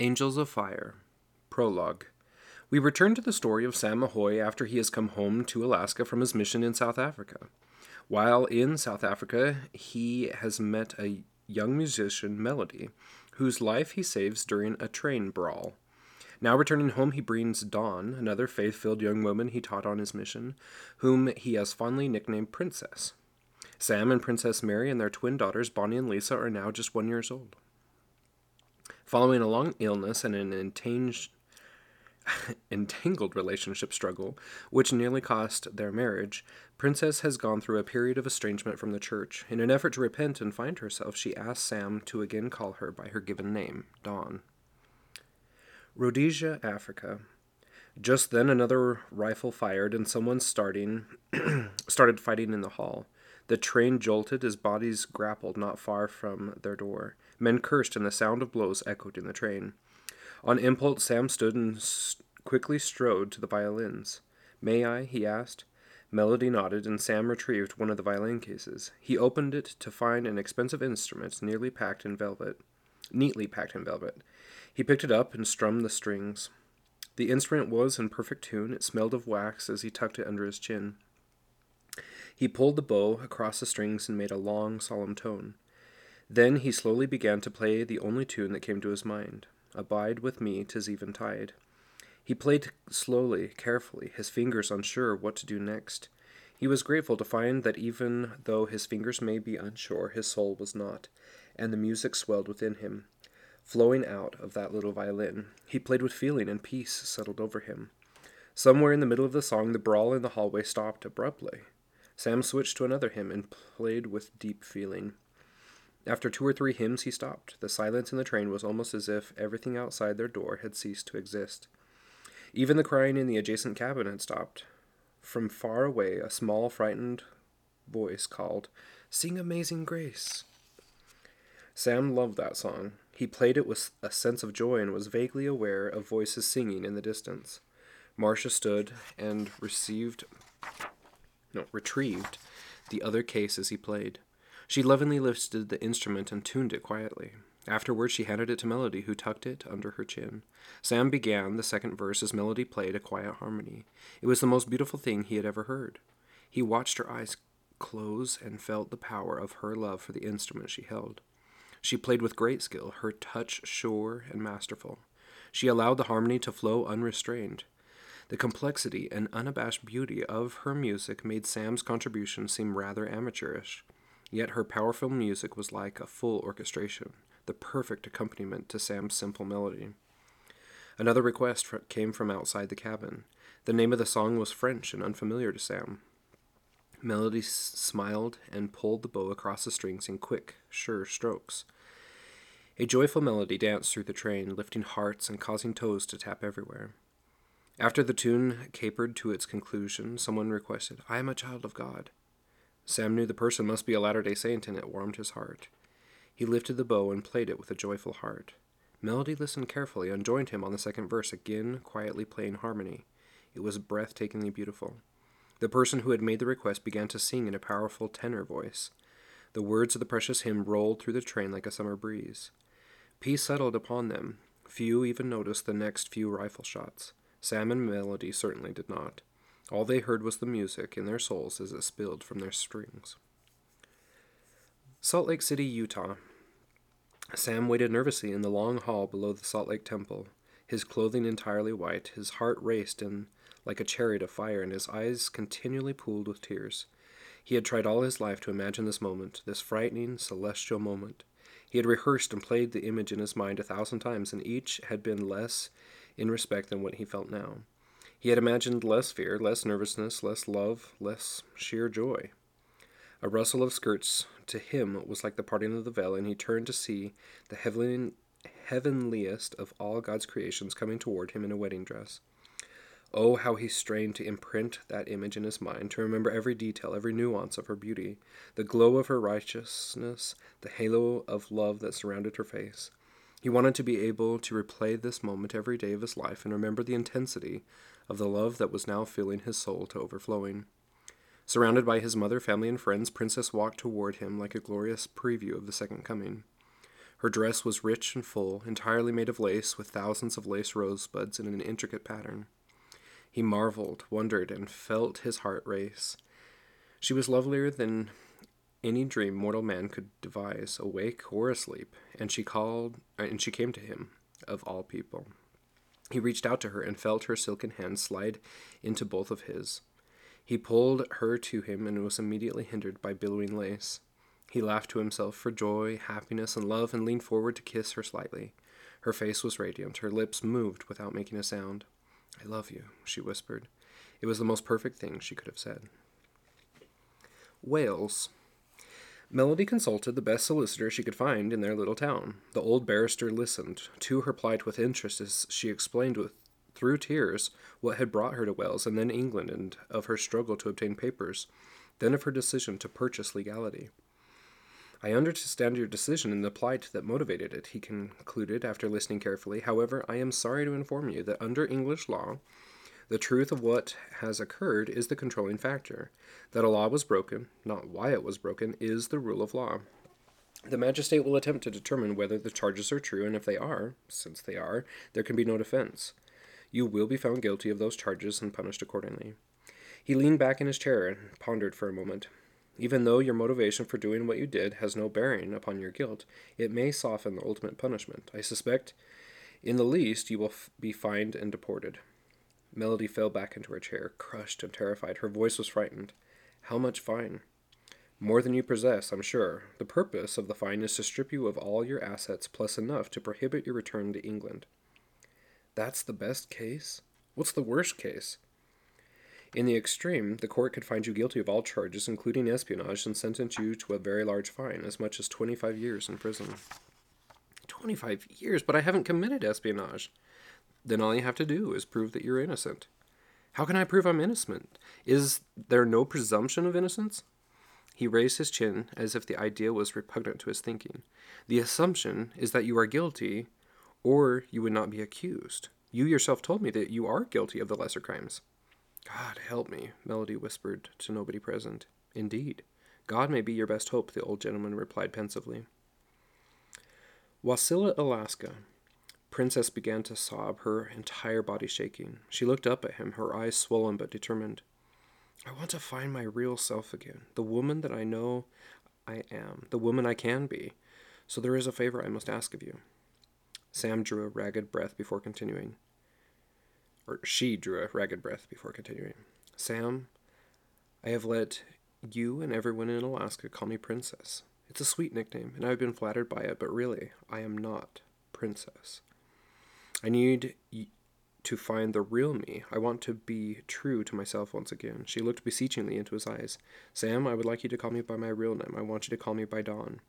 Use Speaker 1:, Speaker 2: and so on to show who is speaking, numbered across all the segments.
Speaker 1: Angels of Fire Prologue We return to the story of Sam Mahoy after he has come home to Alaska from his mission in South Africa. While in South Africa, he has met a young musician, Melody, whose life he saves during a train brawl. Now returning home, he brings Dawn, another faith filled young woman he taught on his mission, whom he has fondly nicknamed Princess. Sam and Princess Mary and their twin daughters, Bonnie and Lisa, are now just one years old. Following a long illness and an entanged, entangled relationship struggle, which nearly cost their marriage, Princess has gone through a period of estrangement from the church. In an effort to repent and find herself, she asks Sam to again call her by her given name, Dawn. Rhodesia, Africa. Just then another rifle fired and someone starting started fighting in the hall. The train jolted as bodies grappled not far from their door. Men cursed, and the sound of blows echoed in the train. On impulse, Sam stood and quickly strode to the violins. May I? he asked. Melody nodded, and Sam retrieved one of the violin cases. He opened it to find an expensive instrument nearly packed in velvet, neatly packed in velvet. He picked it up and strummed the strings. The instrument was in perfect tune. It smelled of wax as he tucked it under his chin. He pulled the bow across the strings and made a long, solemn tone. Then he slowly began to play the only tune that came to his mind Abide with me, tis eventide. He played slowly, carefully, his fingers unsure what to do next. He was grateful to find that even though his fingers may be unsure, his soul was not, and the music swelled within him, flowing out of that little violin. He played with feeling, and peace settled over him. Somewhere in the middle of the song, the brawl in the hallway stopped abruptly. Sam switched to another hymn and played with deep feeling. After two or three hymns, he stopped. The silence in the train was almost as if everything outside their door had ceased to exist. Even the crying in the adjacent cabin had stopped. From far away, a small, frightened voice called, Sing Amazing Grace. Sam loved that song. He played it with a sense of joy and was vaguely aware of voices singing in the distance. Marcia stood and received no, retrieved the other case as he played. She lovingly lifted the instrument and tuned it quietly. Afterwards, she handed it to Melody, who tucked it under her chin. Sam began the second verse as Melody played a quiet harmony. It was the most beautiful thing he had ever heard. He watched her eyes close and felt the power of her love for the instrument she held. She played with great skill, her touch sure and masterful. She allowed the harmony to flow unrestrained. The complexity and unabashed beauty of her music made Sam's contribution seem rather amateurish. Yet her powerful music was like a full orchestration, the perfect accompaniment to Sam's simple melody. Another request came from outside the cabin. The name of the song was French and unfamiliar to Sam. Melody smiled and pulled the bow across the strings in quick, sure strokes. A joyful melody danced through the train, lifting hearts and causing toes to tap everywhere. After the tune capered to its conclusion, someone requested, I am a child of God. Sam knew the person must be a Latter day Saint, and it warmed his heart. He lifted the bow and played it with a joyful heart. Melody listened carefully and joined him on the second verse, again quietly playing harmony. It was breathtakingly beautiful. The person who had made the request began to sing in a powerful tenor voice. The words of the precious hymn rolled through the train like a summer breeze. Peace settled upon them. Few even noticed the next few rifle shots. Sam and Melody certainly did not. All they heard was the music in their souls as it spilled from their strings. Salt Lake City, Utah. Sam waited nervously in the long hall below the Salt Lake Temple, his clothing entirely white. His heart raced in like a chariot of fire, and his eyes continually pooled with tears. He had tried all his life to imagine this moment, this frightening, celestial moment. He had rehearsed and played the image in his mind a thousand times, and each had been less in respect than what he felt now. He had imagined less fear, less nervousness, less love, less sheer joy. A rustle of skirts to him was like the parting of the veil, and he turned to see the heavenly, heavenliest of all God's creations coming toward him in a wedding dress. Oh, how he strained to imprint that image in his mind, to remember every detail, every nuance of her beauty, the glow of her righteousness, the halo of love that surrounded her face. He wanted to be able to replay this moment every day of his life and remember the intensity of the love that was now filling his soul to overflowing. Surrounded by his mother, family, and friends, Princess walked toward him like a glorious preview of the second coming. Her dress was rich and full, entirely made of lace, with thousands of lace rosebuds in an intricate pattern. He marveled, wondered, and felt his heart race. She was lovelier than any dream mortal man could devise, awake or asleep, and she called and she came to him, of all people. He reached out to her and felt her silken hands slide into both of his. He pulled her to him and was immediately hindered by billowing lace. He laughed to himself for joy, happiness, and love and leaned forward to kiss her slightly. Her face was radiant, her lips moved without making a sound. I love you, she whispered. It was the most perfect thing she could have said. Wales. Melody consulted the best solicitor she could find in their little town. The old barrister listened to her plight with interest as she explained with through tears what had brought her to Wales and then England and of her struggle to obtain papers, then of her decision to purchase legality. I understand your decision and the plight that motivated it, he concluded after listening carefully. However, I am sorry to inform you that under English law, the truth of what has occurred is the controlling factor. That a law was broken, not why it was broken, is the rule of law. The magistrate will attempt to determine whether the charges are true, and if they are, since they are, there can be no defense. You will be found guilty of those charges and punished accordingly. He leaned back in his chair and pondered for a moment. Even though your motivation for doing what you did has no bearing upon your guilt, it may soften the ultimate punishment. I suspect, in the least, you will f- be fined and deported. Melody fell back into her chair, crushed and terrified. Her voice was frightened. How much fine? More than you possess, I'm sure. The purpose of the fine is to strip you of all your assets, plus enough to prohibit your return to England. That's the best case? What's the worst case? In the extreme, the court could find you guilty of all charges, including espionage, and sentence you to a very large fine, as much as 25 years in prison. 25 years? But I haven't committed espionage then all you have to do is prove that you're innocent. How can I prove I'm innocent? Is there no presumption of innocence? He raised his chin as if the idea was repugnant to his thinking. The assumption is that you are guilty, or you would not be accused. You yourself told me that you are guilty of the lesser crimes. God help me, Melody whispered to nobody present. Indeed. God may be your best hope, the old gentleman replied pensively. Wasilla, Alaska, Princess began to sob, her entire body shaking. She looked up at him, her eyes swollen but determined. I want to find my real self again, the woman that I know I am, the woman I can be. So there is a favor I must ask of you. Sam drew a ragged breath before continuing. Or she drew a ragged breath before continuing. Sam, I have let you and everyone in Alaska call me Princess. It's a sweet nickname, and I've been flattered by it, but really, I am not Princess. I need to find the real me. I want to be true to myself once again. She looked beseechingly into his eyes. Sam, I would like you to call me by my real name. I want you to call me by Dawn.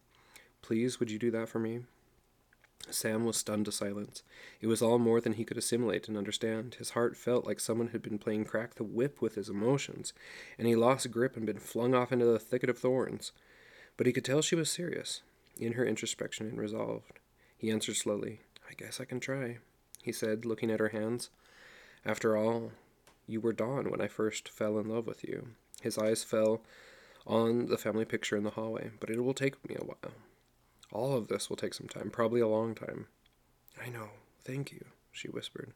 Speaker 1: Please, would you do that for me? Sam was stunned to silence. It was all more than he could assimilate and understand. His heart felt like someone had been playing crack the whip with his emotions, and he lost grip and been flung off into the thicket of thorns. But he could tell she was serious, in her introspection and resolved. He answered slowly, I guess I can try he said, looking at her hands. After all, you were Dawn when I first fell in love with you. His eyes fell on the family picture in the hallway, but it will take me a while. All of this will take some time, probably a long time. I know. Thank you, she whispered.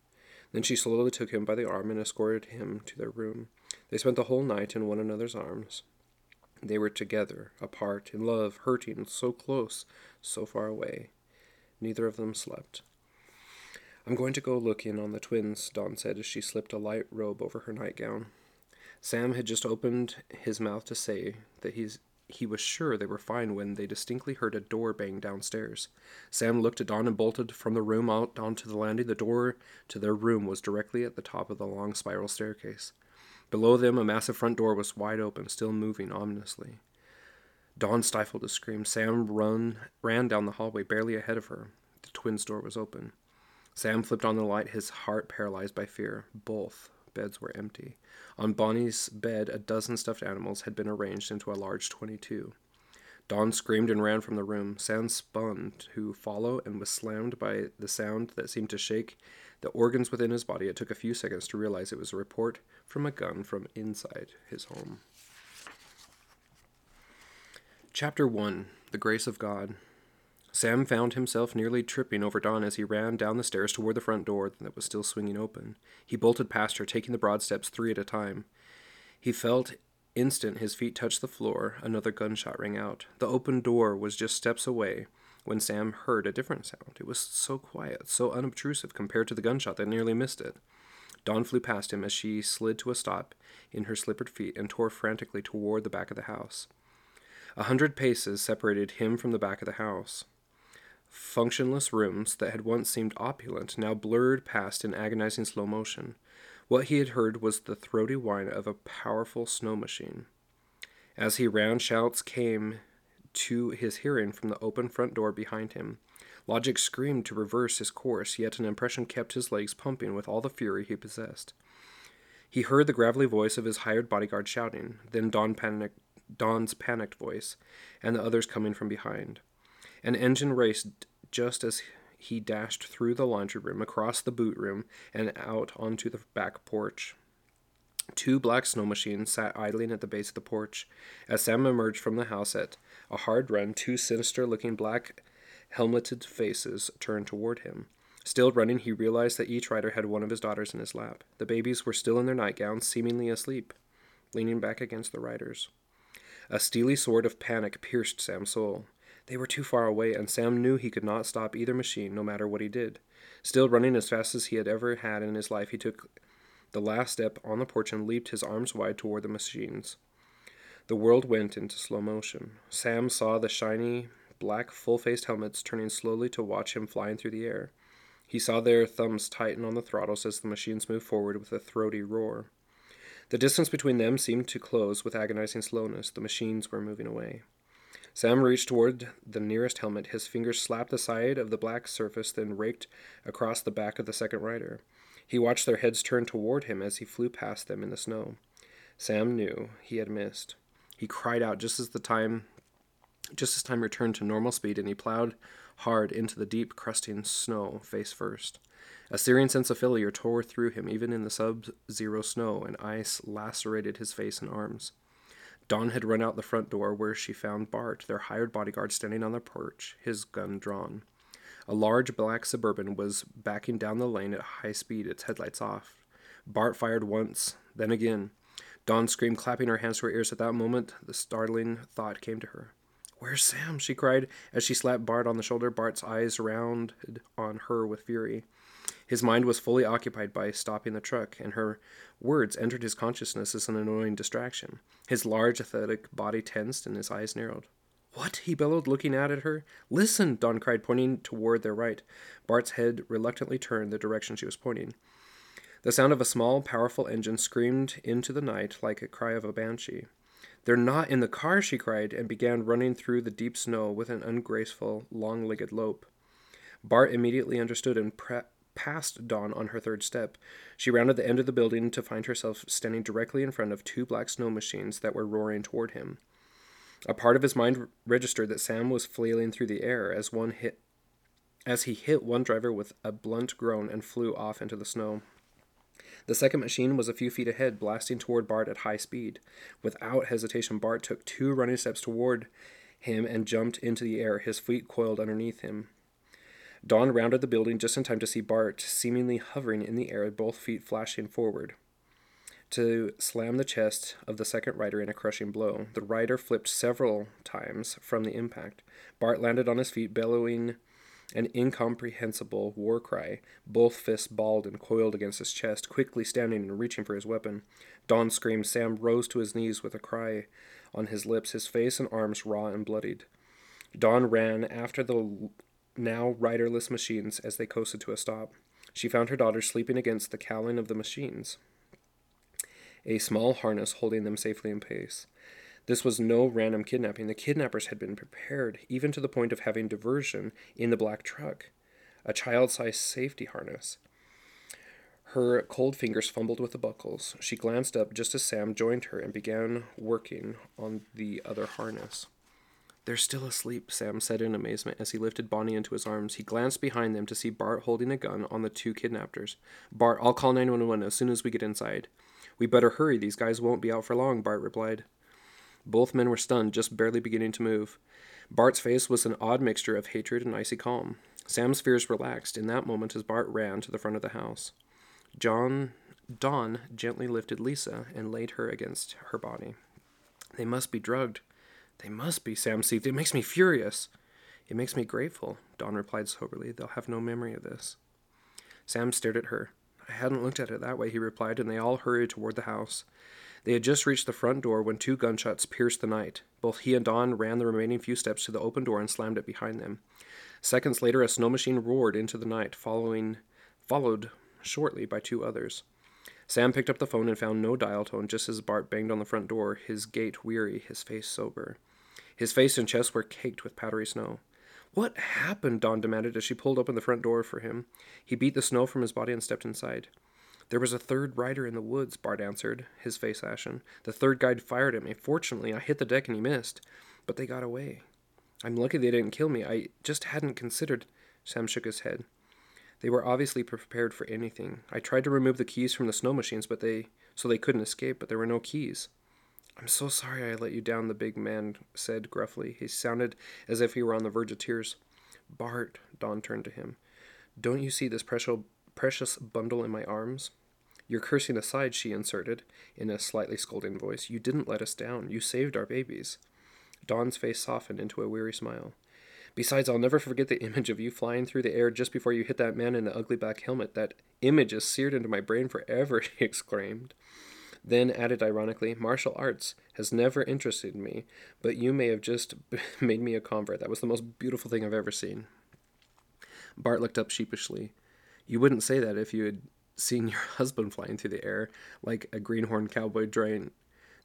Speaker 1: Then she slowly took him by the arm and escorted him to their room. They spent the whole night in one another's arms. They were together, apart, in love, hurting, so close, so far away. Neither of them slept. I'm going to go look in on the twins, Dawn said as she slipped a light robe over her nightgown. Sam had just opened his mouth to say that he's he was sure they were fine when they distinctly heard a door bang downstairs. Sam looked at Dawn and bolted from the room out onto the landing. The door to their room was directly at the top of the long spiral staircase. Below them, a massive front door was wide open, still moving ominously. Dawn stifled a scream. Sam run, ran down the hallway, barely ahead of her. The twins' door was open. Sam flipped on the light, his heart paralyzed by fear. Both beds were empty. On Bonnie's bed, a dozen stuffed animals had been arranged into a large 22. Dawn screamed and ran from the room. Sam spun to follow and was slammed by the sound that seemed to shake the organs within his body. It took a few seconds to realize it was a report from a gun from inside his home. Chapter 1 The Grace of God. Sam found himself nearly tripping over Dawn as he ran down the stairs toward the front door that was still swinging open. He bolted past her, taking the broad steps three at a time. He felt instant his feet touched the floor, another gunshot rang out. The open door was just steps away when Sam heard a different sound. It was so quiet, so unobtrusive compared to the gunshot that nearly missed it. Dawn flew past him as she slid to a stop in her slippered feet and tore frantically toward the back of the house. A hundred paces separated him from the back of the house. Functionless rooms that had once seemed opulent now blurred past in agonizing slow motion. What he had heard was the throaty whine of a powerful snow machine. As he ran, shouts came to his hearing from the open front door behind him. Logic screamed to reverse his course, yet an impression kept his legs pumping with all the fury he possessed. He heard the gravelly voice of his hired bodyguard shouting, then Dawn panic, Dawn's panicked voice, and the others coming from behind. An engine raced just as he dashed through the laundry room, across the boot room, and out onto the back porch. Two black snow machines sat idling at the base of the porch. As Sam emerged from the house at a hard run, two sinister looking black helmeted faces turned toward him. Still running, he realized that each rider had one of his daughters in his lap. The babies were still in their nightgowns, seemingly asleep, leaning back against the riders. A steely sword of panic pierced Sam's soul. They were too far away, and Sam knew he could not stop either machine, no matter what he did. Still running as fast as he had ever had in his life, he took the last step on the porch and leaped his arms wide toward the machines. The world went into slow motion. Sam saw the shiny, black, full faced helmets turning slowly to watch him flying through the air. He saw their thumbs tighten on the throttles as the machines moved forward with a throaty roar. The distance between them seemed to close with agonizing slowness. The machines were moving away. Sam reached toward the nearest helmet. His fingers slapped the side of the black surface, then raked across the back of the second rider. He watched their heads turn toward him as he flew past them in the snow. Sam knew he had missed. He cried out just as the time just as time returned to normal speed and he plowed hard into the deep crusting snow face first. A searing sense of failure tore through him even in the sub zero snow, and ice lacerated his face and arms. Dawn had run out the front door where she found Bart, their hired bodyguard, standing on the porch, his gun drawn. A large black suburban was backing down the lane at high speed, its headlights off. Bart fired once, then again. Dawn screamed, clapping her hands to her ears. At that moment, the startling thought came to her. Where's Sam? she cried as she slapped Bart on the shoulder. Bart's eyes rounded on her with fury. His mind was fully occupied by stopping the truck, and her words entered his consciousness as an annoying distraction. His large, athletic body tensed and his eyes narrowed. What? he bellowed, looking out at her. Listen, Dawn cried, pointing toward their right. Bart's head reluctantly turned the direction she was pointing. The sound of a small, powerful engine screamed into the night like a cry of a banshee. They're not in the car, she cried, and began running through the deep snow with an ungraceful, long legged lope. Bart immediately understood and pre- passed Dawn on her third step. She rounded the end of the building to find herself standing directly in front of two black snow machines that were roaring toward him. A part of his mind registered that Sam was flailing through the air as one hit as he hit one driver with a blunt groan and flew off into the snow. The second machine was a few feet ahead, blasting toward Bart at high speed. Without hesitation, Bart took two running steps toward him and jumped into the air, his feet coiled underneath him. Dawn rounded the building just in time to see Bart seemingly hovering in the air, both feet flashing forward. To slam the chest of the second rider in a crushing blow. The rider flipped several times from the impact. Bart landed on his feet, bellowing an incomprehensible war cry, both fists balled and coiled against his chest, quickly standing and reaching for his weapon. Dawn screamed. Sam rose to his knees with a cry on his lips, his face and arms raw and bloodied. Dawn ran after the now riderless machines as they coasted to a stop. She found her daughter sleeping against the cowling of the machines, a small harness holding them safely in place. This was no random kidnapping. The kidnappers had been prepared, even to the point of having diversion in the black truck a child sized safety harness. Her cold fingers fumbled with the buckles. She glanced up just as Sam joined her and began working on the other harness. They're still asleep, Sam said in amazement as he lifted Bonnie into his arms. He glanced behind them to see Bart holding a gun on the two kidnappers. Bart, I'll call 911 as soon as we get inside. We better hurry, these guys won't be out for long, Bart replied. Both men were stunned, just barely beginning to move. Bart's face was an odd mixture of hatred and icy calm. Sam's fears relaxed in that moment as Bart ran to the front of the house. John Dawn gently lifted Lisa and laid her against her body. They must be drugged. They must be, Sam seethed. It makes me furious. It makes me grateful, Dawn replied soberly. They'll have no memory of this. Sam stared at her. I hadn't looked at it that way, he replied, and they all hurried toward the house. They had just reached the front door when two gunshots pierced the night. Both he and Dawn ran the remaining few steps to the open door and slammed it behind them. Seconds later, a snow machine roared into the night, following, followed shortly by two others. Sam picked up the phone and found no dial tone just as Bart banged on the front door, his gait weary, his face sober. His face and chest were caked with powdery snow. What happened? Dawn demanded as she pulled open the front door for him. He beat the snow from his body and stepped inside. There was a third rider in the woods, Bart answered, his face ashen. The third guide fired at me. Fortunately, I hit the deck and he missed. But they got away. I'm lucky they didn't kill me. I just hadn't considered. Sam shook his head. They were obviously prepared for anything. I tried to remove the keys from the snow machines, but they so they couldn't escape, but there were no keys. I'm so sorry I let you down, the big man said gruffly. He sounded as if he were on the verge of tears. Bart, Dawn turned to him. Don't you see this precious precious bundle in my arms? Your cursing aside, she inserted, in a slightly scolding voice, you didn't let us down. You saved our babies. Dawn's face softened into a weary smile. Besides, I'll never forget the image of you flying through the air just before you hit that man in the ugly black helmet. That image is seared into my brain forever, he exclaimed. Then added ironically, martial arts has never interested me, but you may have just made me a convert. That was the most beautiful thing I've ever seen. Bart looked up sheepishly. You wouldn't say that if you had seen your husband flying through the air like a greenhorn cowboy drawing,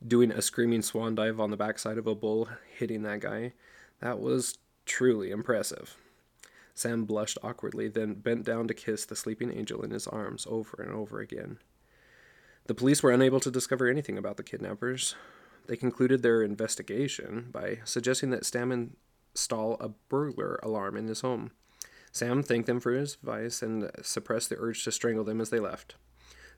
Speaker 1: doing a screaming swan dive on the backside of a bull, hitting that guy. That was Truly impressive. Sam blushed awkwardly, then bent down to kiss the sleeping angel in his arms over and over again. The police were unable to discover anything about the kidnappers. They concluded their investigation by suggesting that Sam install a burglar alarm in his home. Sam thanked them for his advice and suppressed the urge to strangle them as they left.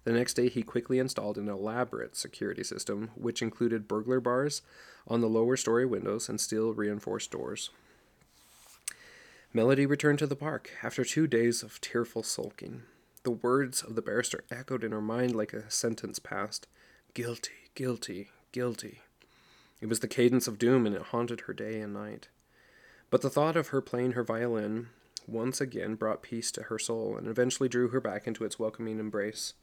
Speaker 1: The next day, he quickly installed an elaborate security system, which included burglar bars on the lower story windows and steel reinforced doors. Melody returned to the park after two days of tearful sulking. The words of the barrister echoed in her mind like a sentence passed Guilty, guilty, guilty. It was the cadence of doom, and it haunted her day and night. But the thought of her playing her violin once again brought peace to her soul and eventually drew her back into its welcoming embrace.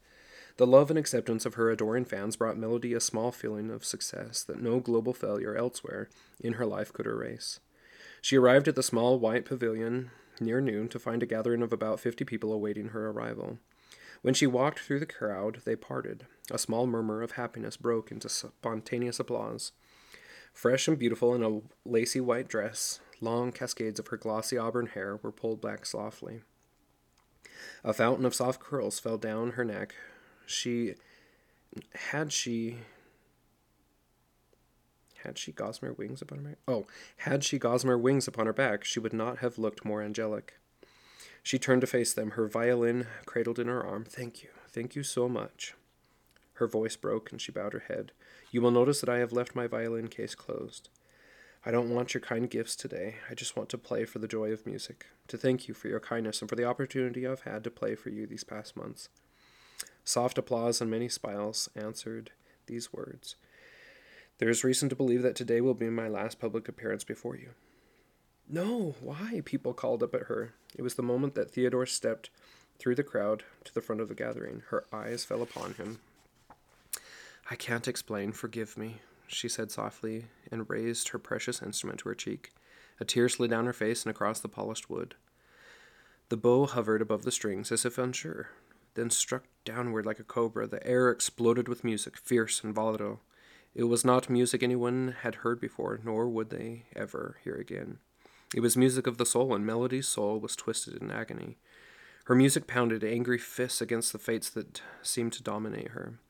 Speaker 1: The love and acceptance of her adoring fans brought Melody a small feeling of success that no global failure elsewhere in her life could erase. She arrived at the small white pavilion near noon to find a gathering of about fifty people awaiting her arrival. When she walked through the crowd, they parted. A small murmur of happiness broke into spontaneous applause. Fresh and beautiful in a lacy white dress, long cascades of her glossy auburn hair were pulled back softly. A fountain of soft curls fell down her neck. She had she had she gossamer wings upon her back? Oh, had she gossamer wings upon her back, she would not have looked more angelic. She turned to face them, her violin cradled in her arm. Thank you, thank you so much. Her voice broke and she bowed her head. You will notice that I have left my violin case closed. I don't want your kind gifts today. I just want to play for the joy of music, to thank you for your kindness and for the opportunity I've had to play for you these past months. Soft applause and many smiles answered these words. There is reason to believe that today will be my last public appearance before you. No, why? People called up at her. It was the moment that Theodore stepped through the crowd to the front of the gathering. Her eyes fell upon him. I can't explain, forgive me, she said softly, and raised her precious instrument to her cheek. A tear slid down her face and across the polished wood. The bow hovered above the strings as if unsure, then struck downward like a cobra. The air exploded with music, fierce and volatile. It was not music anyone had heard before, nor would they ever hear again. It was music of the soul, and Melody's soul was twisted in agony. Her music pounded angry fists against the fates that seemed to dominate her.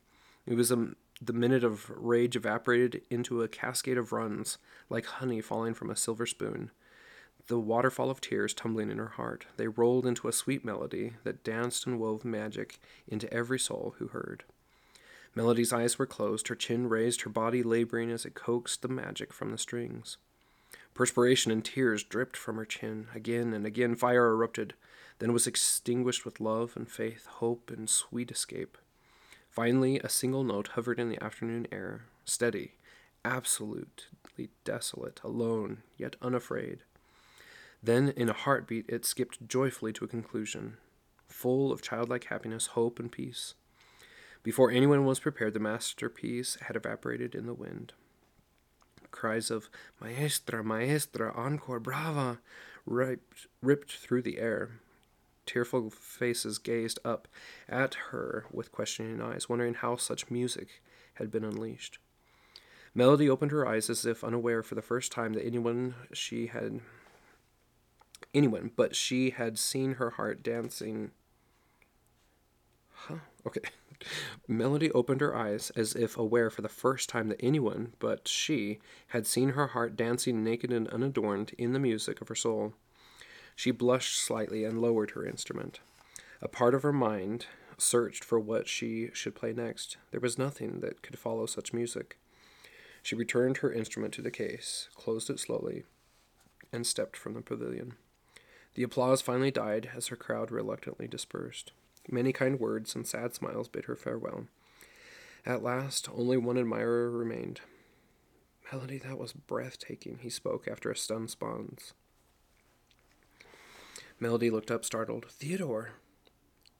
Speaker 1: It was a, the minute of rage evaporated into a cascade of runs, like honey falling from a silver spoon. The waterfall of tears tumbling in her heart, they rolled into a sweet melody that danced and wove magic into every soul who heard. Melody's eyes were closed, her chin raised, her body laboring as it coaxed the magic from the strings. Perspiration and tears dripped from her chin. Again and again fire erupted, then was extinguished with love and faith, hope and sweet escape. Finally, a single note hovered in the afternoon air, steady, absolutely desolate, alone, yet unafraid. Then, in a heartbeat, it skipped joyfully to a conclusion, full of childlike happiness, hope, and peace. Before anyone was prepared, the masterpiece had evaporated in the wind. Cries of Maestra, Maestra, encore, brava, ripped, ripped through the air. Tearful faces gazed up at her with questioning eyes, wondering how such music had been unleashed. Melody opened her eyes as if unaware for the first time that anyone she had anyone, but she had seen her heart dancing. Huh? Okay. Melody opened her eyes as if aware for the first time that anyone but she had seen her heart dancing naked and unadorned in the music of her soul. She blushed slightly and lowered her instrument. A part of her mind searched for what she should play next. There was nothing that could follow such music. She returned her instrument to the case, closed it slowly, and stepped from the pavilion. The applause finally died as her crowd reluctantly dispersed. Many kind words and sad smiles bid her farewell. At last, only one admirer remained. Melody, that was breathtaking, he spoke after a stunned pause. Melody looked up, startled. Theodore!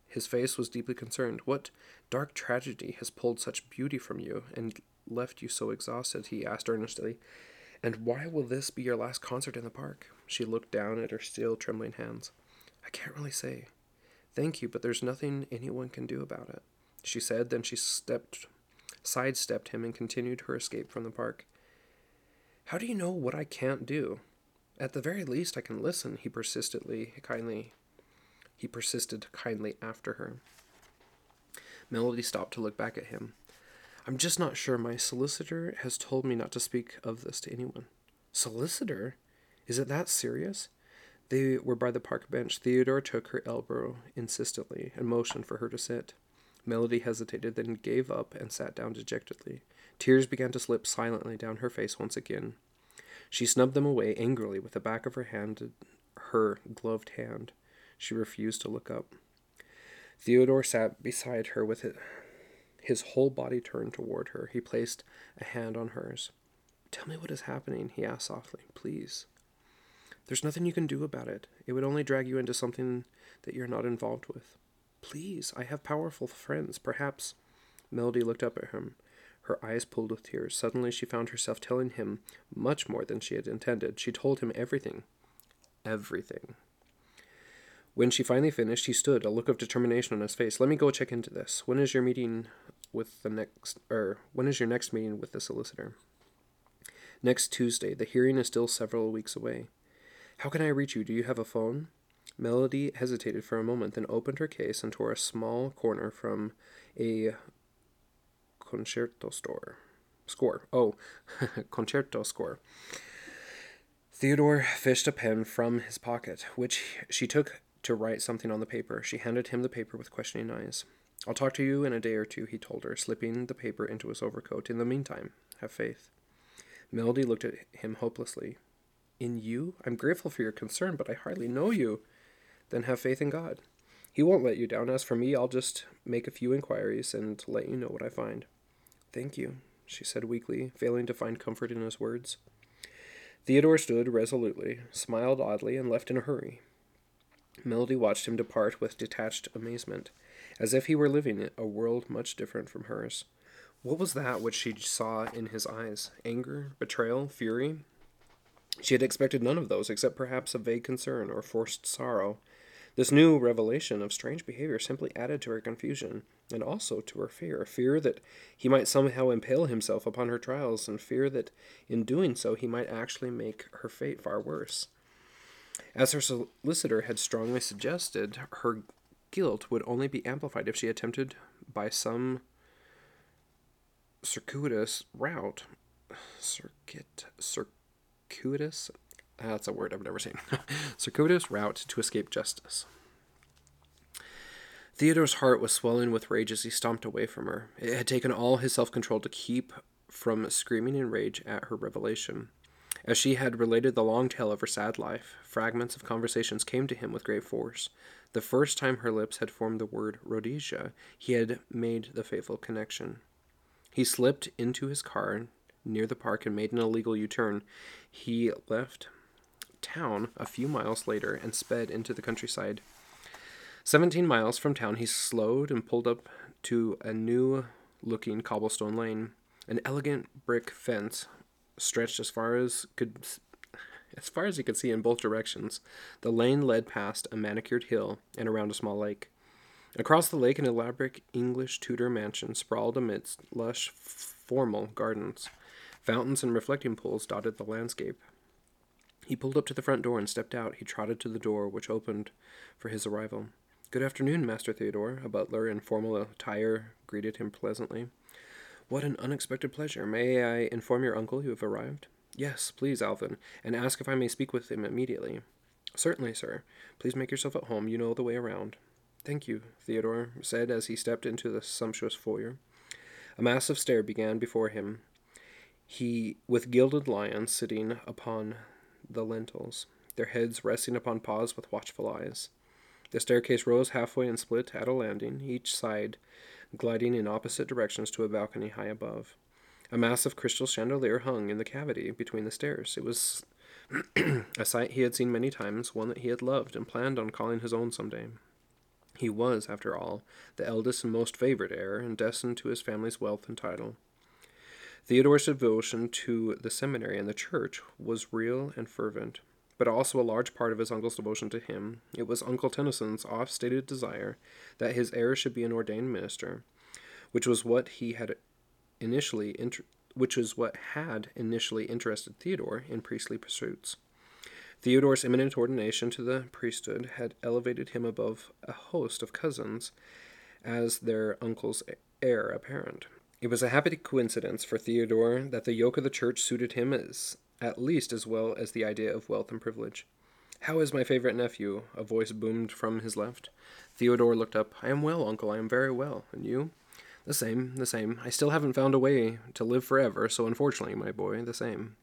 Speaker 1: His face was deeply concerned. What dark tragedy has pulled such beauty from you and left you so exhausted? he asked earnestly. And why will this be your last concert in the park? She looked down at her still trembling hands. I can't really say. Thank you, but there's nothing anyone can do about it, she said. Then she stepped, sidestepped him and continued her escape from the park. How do you know what I can't do? At the very least, I can listen, he persistently, kindly. He persisted kindly after her. Melody stopped to look back at him. I'm just not sure. My solicitor has told me not to speak of this to anyone. Solicitor? Is it that serious? They were by the park bench. Theodore took her elbow insistently and motioned for her to sit. Melody hesitated, then gave up and sat down dejectedly. Tears began to slip silently down her face once again. She snubbed them away angrily with the back of her hand, her gloved hand. She refused to look up. Theodore sat beside her with his whole body turned toward her. He placed a hand on hers. Tell me what is happening, he asked softly. Please. There's nothing you can do about it. It would only drag you into something that you're not involved with. Please, I have powerful friends. Perhaps. Melody looked up at him. Her eyes pulled with tears. Suddenly she found herself telling him much more than she had intended. She told him everything. Everything. When she finally finished, he stood, a look of determination on his face. Let me go check into this. When is your meeting with the next, or when is your next meeting with the solicitor? Next Tuesday. The hearing is still several weeks away. How can I reach you? Do you have a phone? Melody hesitated for a moment, then opened her case and tore a small corner from a concerto store. Score. Oh, concerto score. Theodore fished a pen from his pocket, which she took to write something on the paper. She handed him the paper with questioning eyes. I'll talk to you in a day or two, he told her, slipping the paper into his overcoat. In the meantime, have faith. Melody looked at him hopelessly. In you? I'm grateful for your concern, but I hardly know you. Then have faith in God. He won't let you down. As for me, I'll just make a few inquiries and let you know what I find. Thank you, she said weakly, failing to find comfort in his words. Theodore stood resolutely, smiled oddly, and left in a hurry. Melody watched him depart with detached amazement as if he were living in a world much different from hers. What was that which she saw in his eyes? Anger, betrayal, fury? She had expected none of those, except perhaps a vague concern or forced sorrow. This new revelation of strange behavior simply added to her confusion, and also to her fear fear that he might somehow impale himself upon her trials, and fear that in doing so he might actually make her fate far worse. As her solicitor had strongly suggested, her guilt would only be amplified if she attempted by some circuitous route. Circuit. Circuitous? That's a word I've never seen. circuitous route to escape justice. Theodore's heart was swelling with rage as he stomped away from her. It had taken all his self control to keep from screaming in rage at her revelation. As she had related the long tale of her sad life, fragments of conversations came to him with great force. The first time her lips had formed the word Rhodesia, he had made the fateful connection. He slipped into his car near the park and made an illegal U turn. He left town a few miles later and sped into the countryside. Seventeen miles from town, he slowed and pulled up to a new looking cobblestone lane. An elegant brick fence stretched as far as could as far as he could see in both directions. The lane led past a manicured hill and around a small lake. Across the lake, an elaborate English Tudor mansion sprawled amidst lush, formal gardens. Fountains and reflecting pools dotted the landscape. He pulled up to the front door and stepped out. He trotted to the door, which opened for his arrival. Good afternoon, Master Theodore. A butler in formal attire greeted him pleasantly. What an unexpected pleasure. May I inform your uncle you have arrived? Yes, please, Alvin, and ask if I may speak with him immediately. Certainly, sir. Please make yourself at home. You know the way around. Thank you, Theodore said as he stepped into the sumptuous foyer. A massive stair began before him, he with gilded lions sitting upon the lintels, their heads resting upon paws with watchful eyes. The staircase rose halfway and split at a landing, each side gliding in opposite directions to a balcony high above. A massive crystal chandelier hung in the cavity between the stairs. It was a sight he had seen many times, one that he had loved and planned on calling his own some day. He was, after all, the eldest and most favored heir, and destined to his family's wealth and title. Theodore's devotion to the seminary and the church was real and fervent, but also a large part of his uncle's devotion to him. It was Uncle Tennyson's oft stated desire that his heir should be an ordained minister, which was what he had initially inter- which was what had initially interested Theodore in priestly pursuits. Theodore's imminent ordination to the priesthood had elevated him above a host of cousins as their uncle's heir apparent. It was a happy coincidence for Theodore that the yoke of the church suited him as at least as well as the idea of wealth and privilege. How is my favorite nephew? A voice boomed from his left. Theodore looked up. I am well, uncle. I am very well. And you? The same, the same. I still haven't found a way to live forever, so unfortunately, my boy, the same.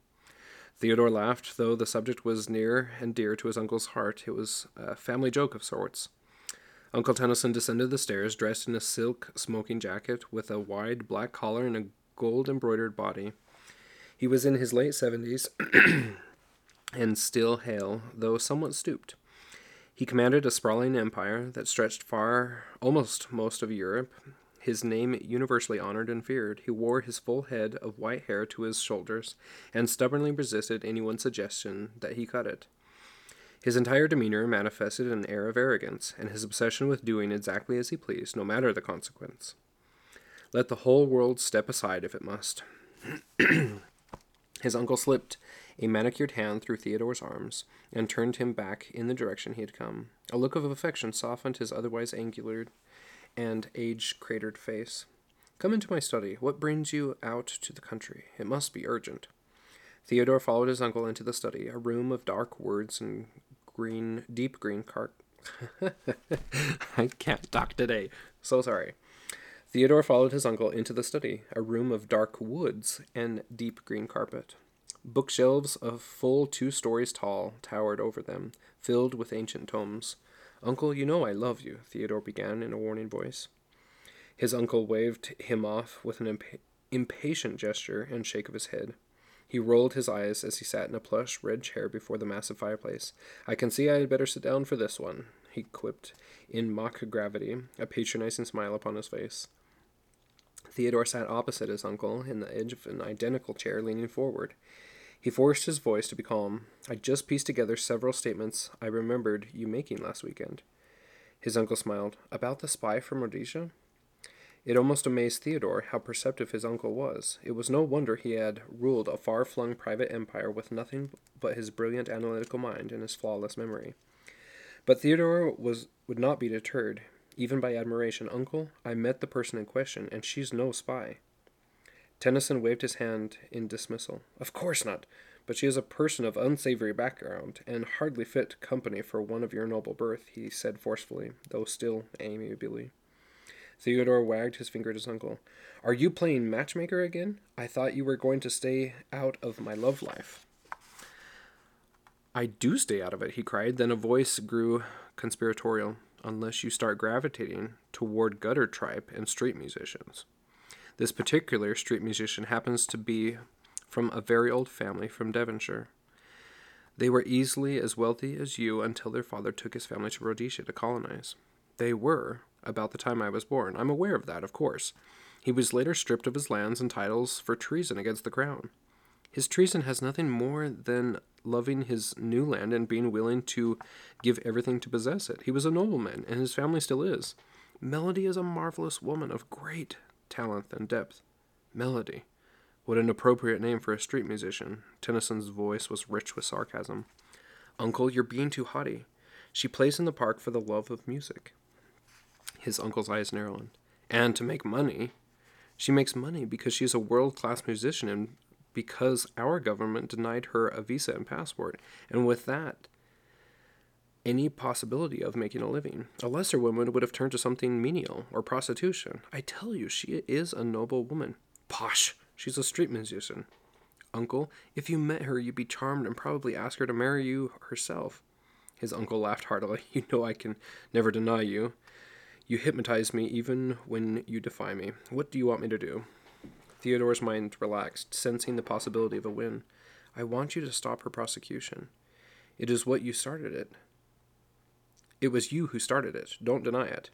Speaker 1: Theodore laughed, though the subject was near and dear to his uncle's heart. It was a family joke of sorts. Uncle Tennyson descended the stairs, dressed in a silk smoking jacket with a wide black collar and a gold embroidered body. He was in his late seventies and still hale, though somewhat stooped. He commanded a sprawling empire that stretched far, almost most of Europe, his name universally honored and feared. He wore his full head of white hair to his shoulders and stubbornly resisted anyone's suggestion that he cut it. His entire demeanor manifested an air of arrogance, and his obsession with doing exactly as he pleased, no matter the consequence. Let the whole world step aside if it must. his uncle slipped a manicured hand through Theodore's arms and turned him back in the direction he had come. A look of affection softened his otherwise angular and age cratered face. Come into my study. What brings you out to the country? It must be urgent. Theodore followed his uncle into the study, a room of dark woods and green, deep green carpet. I can't talk today. So sorry. Theodore followed his uncle into the study, a room of dark woods and deep green carpet. Bookshelves of full two stories tall towered over them, filled with ancient tomes. Uncle, you know I love you, Theodore began in a warning voice. His uncle waved him off with an impa- impatient gesture and shake of his head. He rolled his eyes as he sat in a plush red chair before the massive fireplace. I can see I had better sit down for this one, he quipped in mock gravity, a patronizing smile upon his face. Theodore sat opposite his uncle in the edge of an identical chair, leaning forward. He forced his voice to be calm. I just pieced together several statements I remembered you making last weekend. His uncle smiled. About the spy from Rhodesia? It almost amazed Theodore how perceptive his uncle was. It was no wonder he had ruled a far flung private empire with nothing but his brilliant analytical mind and his flawless memory. But Theodore was would not be deterred, even by admiration. Uncle, I met the person in question, and she's no spy. Tennyson waved his hand in dismissal. Of course not. but she is a person of unsavory background, and hardly fit company for one of your noble birth, he said forcefully, though still amiably. Theodore wagged his finger at his uncle. Are you playing matchmaker again? I thought you were going to stay out of my love life. I do stay out of it, he cried. Then a voice grew conspiratorial, unless you start gravitating toward gutter tripe and street musicians. This particular street musician happens to be from a very old family from Devonshire. They were easily as wealthy as you until their father took his family to Rhodesia to colonize. They were, about the time I was born. I'm aware of that, of course. He was later stripped of his lands and titles for treason against the crown. His treason has nothing more than loving his new land and being willing to give everything to possess it. He was a nobleman, and his family still is. Melody is a marvelous woman of great talent and depth. Melody. What an appropriate name for a street musician. Tennyson's voice was rich with sarcasm. Uncle, you're being too haughty. She plays in the park for the love of music. His uncle's eyes narrowed. And to make money. She makes money because she's a world class musician and because our government denied her a visa and passport. And with that, any possibility of making a living. A lesser woman would have turned to something menial or prostitution. I tell you, she is a noble woman. Posh! She's a street musician. Uncle, if you met her, you'd be charmed and probably ask her to marry you herself. His uncle laughed heartily. You know I can never deny you. You hypnotize me even when you defy me. What do you want me to do? Theodore's mind relaxed, sensing the possibility of a win. I want you to stop her prosecution. It is what you started it. It was you who started it. Don't deny it.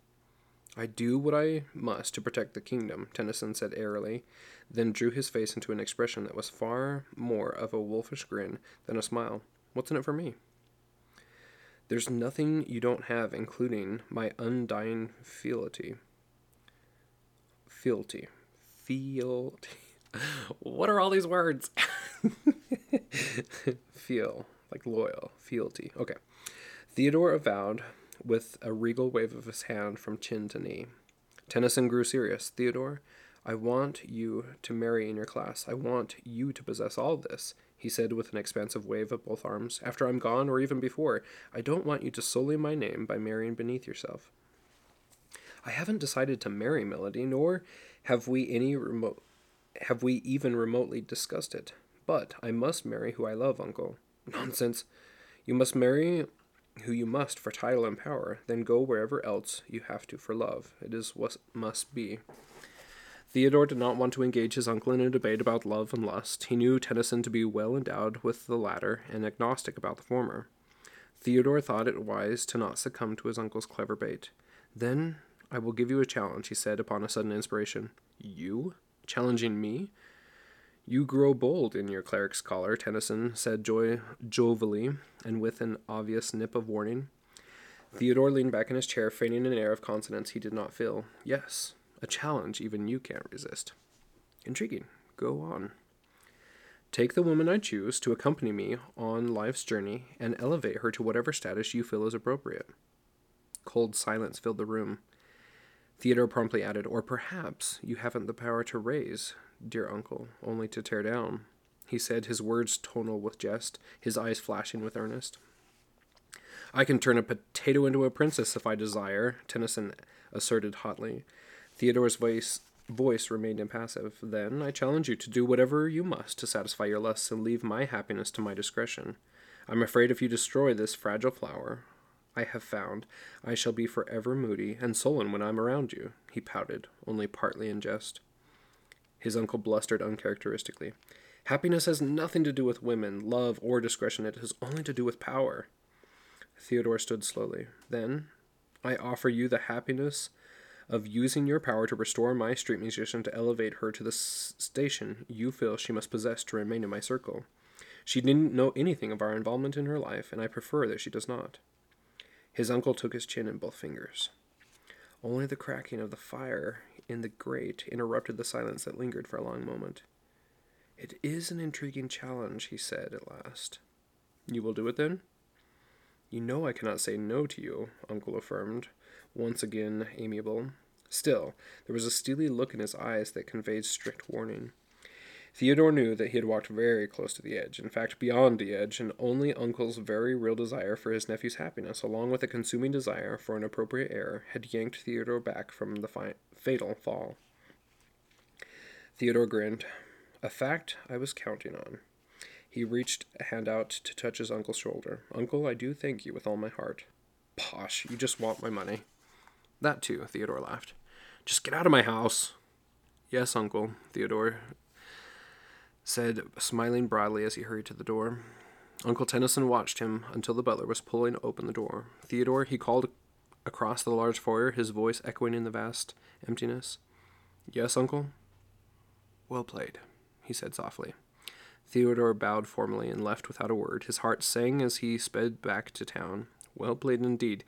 Speaker 1: I do what I must to protect the kingdom, Tennyson said airily, then drew his face into an expression that was far more of a wolfish grin than a smile. What's in it for me? There's nothing you don't have, including my undying fealty. Fealty. Fealty. what are all these words? Feel. Like loyal. Fealty. Okay. Theodore avowed with a regal wave of his hand from chin to knee. Tennyson grew serious. Theodore, I want you to marry in your class. I want you to possess all this, he said with an expansive wave of both arms. After I'm gone, or even before, I don't want you to sully my name by marrying beneath yourself. I haven't decided to marry Melody, nor have we any remote have we even remotely discussed it. But I must marry who I love, uncle. Nonsense. You must marry who you must for title and power, then go wherever else you have to for love. It is what must be. Theodore did not want to engage his uncle in a debate about love and lust. He knew Tennyson to be well endowed with the latter and agnostic about the former. Theodore thought it wise to not succumb to his uncle's clever bait. Then I will give you a challenge, he said upon a sudden inspiration. You? Challenging me? You grow bold in your cleric's collar, Tennyson said joy- jovially, and with an obvious nip of warning. Theodore leaned back in his chair, feigning an air of consonance he did not feel. Yes, a challenge even you can't resist. Intriguing. Go on. Take the woman I choose to accompany me on life's journey and elevate her to whatever status you feel is appropriate. Cold silence filled the room. Theodore promptly added, Or perhaps you haven't the power to raise, dear uncle, only to tear down. He said, his words tonal with jest, his eyes flashing with earnest. I can turn a potato into a princess if I desire, Tennyson asserted hotly. Theodore's voice, voice remained impassive. Then I challenge you to do whatever you must to satisfy your lusts and leave my happiness to my discretion. I'm afraid if you destroy this fragile flower I have found, I shall be forever moody and sullen when I'm around you, he pouted, only partly in jest. His uncle blustered uncharacteristically. Happiness has nothing to do with women, love, or discretion. It has only to do with power. Theodore stood slowly. Then, I offer you the happiness of using your power to restore my street musician to elevate her to the station you feel she must possess to remain in my circle. She didn't know anything of our involvement in her life, and I prefer that she does not. His uncle took his chin in both fingers. Only the cracking of the fire in the grate interrupted the silence that lingered for a long moment. It is an intriguing challenge, he said at last. You will do it then? You know I cannot say no to you, Uncle affirmed, once again amiable. Still, there was a steely look in his eyes that conveyed strict warning. Theodore knew that he had walked very close to the edge, in fact, beyond the edge, and only Uncle's very real desire for his nephew's happiness, along with a consuming desire for an appropriate heir, had yanked Theodore back from the fi- fatal fall. Theodore grinned. A fact I was counting on. He reached a hand out to touch his uncle's shoulder. Uncle, I do thank you with all my heart. Posh, you just want my money. That too, Theodore laughed. Just get out of my house. Yes, uncle, Theodore said, smiling broadly as he hurried to the door. Uncle Tennyson watched him until the butler was pulling open the door. Theodore, he called across the large foyer, his voice echoing in the vast emptiness. Yes, uncle? Well played, he said softly. Theodore bowed formally and left without a word. His heart sang as he sped back to town. Well played indeed.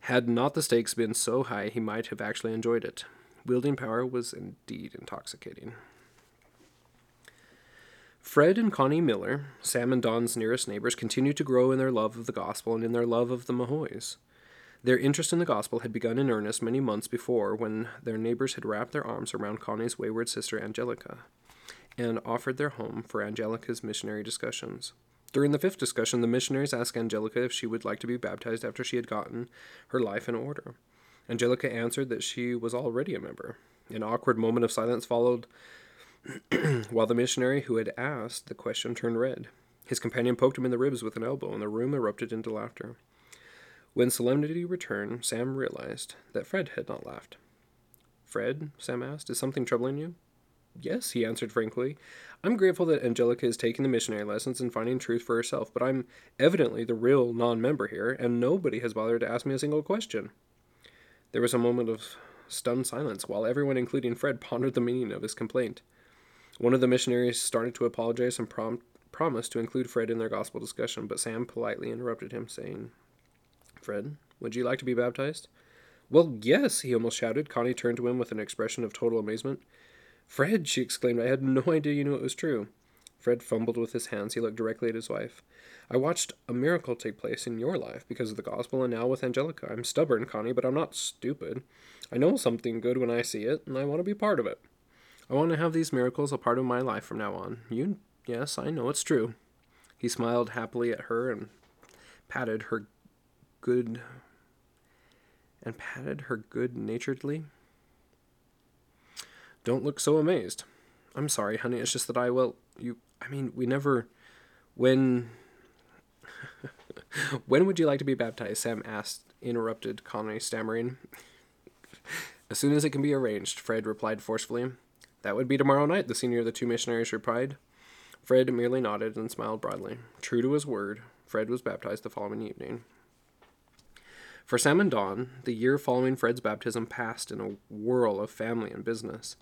Speaker 1: Had not the stakes been so high, he might have actually enjoyed it. Wielding power was indeed intoxicating. Fred and Connie Miller, Sam and Dawn's nearest neighbors, continued to grow in their love of the gospel and in their love of the Mahoys. Their interest in the gospel had begun in earnest many months before when their neighbors had wrapped their arms around Connie's wayward sister Angelica and offered their home for Angelica's missionary discussions. During the fifth discussion, the missionaries asked Angelica if she would like to be baptized after she had gotten her life in order. Angelica answered that she was already a member. An awkward moment of silence followed while the missionary who had asked the question turned red. His companion poked him in the ribs with an elbow, and the room erupted into laughter. When solemnity returned, Sam realized that Fred had not laughed. Fred, Sam asked, is something troubling you? Yes, he answered frankly. I'm grateful that Angelica is taking the missionary lessons and finding truth for herself, but I'm evidently the real non member here, and nobody has bothered to ask me a single question. There was a moment of stunned silence while everyone, including Fred, pondered the meaning of his complaint. One of the missionaries started to apologize and prom- promised to include Fred in their gospel discussion, but Sam politely interrupted him, saying, Fred, would you like to be baptized? Well, yes, he almost shouted. Connie turned to him with an expression of total amazement. Fred, she exclaimed, I had no idea you knew it was true. Fred fumbled with his hands. He looked directly at his wife. I watched a miracle take place in your life because of the gospel and now with Angelica. I'm stubborn, Connie, but I'm not stupid. I know something good when I see it, and I want to be part of it. I want to have these miracles a part of my life from now on. You, yes, I know it's true. He smiled happily at her and patted her good and patted her good naturedly. Don't look so amazed. I'm sorry, honey. It's just that I, well, you, I mean, we never. When. when would you like to be baptized? Sam asked, interrupted Connie, stammering. as soon as it can be arranged, Fred replied forcefully. That would be tomorrow night, the senior of the two missionaries replied. Fred merely nodded and smiled broadly. True to his word, Fred was baptized the following evening. For Sam and Dawn, the year following Fred's baptism passed in a whirl of family and business.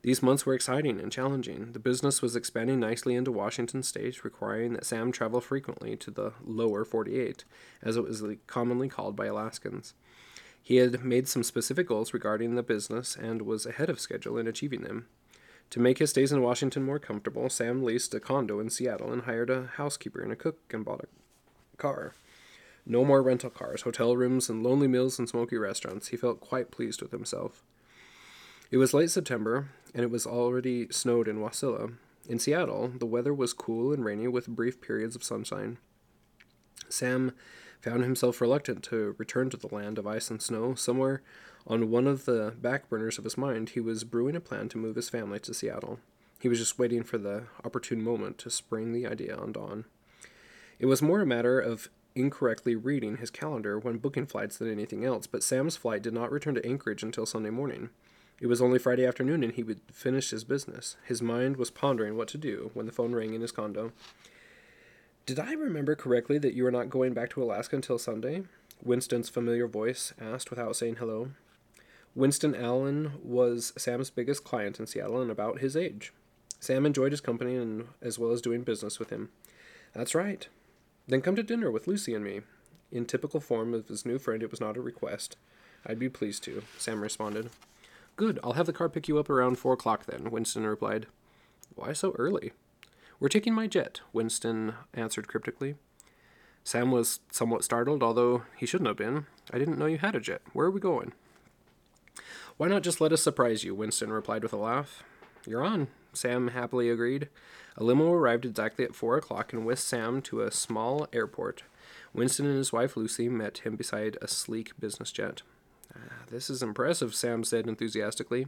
Speaker 1: These months were exciting and challenging. The business was expanding nicely into Washington state, requiring that Sam travel frequently to the lower 48, as it was commonly called by Alaskans. He had made some specific goals regarding the business and was ahead of schedule in achieving them. To make his stays in Washington more comfortable, Sam leased a condo in Seattle and hired a housekeeper and a cook and bought a car. No more rental cars, hotel rooms, and lonely meals and smoky restaurants. He felt quite pleased with himself. It was late September, and it was already snowed in Wasilla. In Seattle, the weather was cool and rainy with brief periods of sunshine. Sam found himself reluctant to return to the land of ice and snow. Somewhere on one of the back burners of his mind, he was brewing a plan to move his family to Seattle. He was just waiting for the opportune moment to spring the idea on Dawn. It was more a matter of incorrectly reading his calendar when booking flights than anything else, but Sam's flight did not return to Anchorage until Sunday morning. It was only Friday afternoon and he would finish his business. His mind was pondering what to do when the phone rang in his condo. Did I remember correctly that you are not going back to Alaska until Sunday? Winston's familiar voice asked without saying hello. Winston Allen was Sam's biggest client in Seattle and about his age. Sam enjoyed his company and as well as doing business with him. That's right. Then come to dinner with Lucy and me. In typical form of his new friend, it was not a request. I'd be pleased to, Sam responded. Good, I'll have the car pick you up around four o'clock then, Winston replied. Why so early? We're taking my jet, Winston answered cryptically. Sam was somewhat startled, although he shouldn't have been. I didn't know you had a jet. Where are we going? Why not just let us surprise you? Winston replied with a laugh. You're on, Sam happily agreed. A limo arrived exactly at four o'clock and whisked Sam to a small airport. Winston and his wife Lucy met him beside a sleek business jet. Ah, this is impressive, Sam said enthusiastically.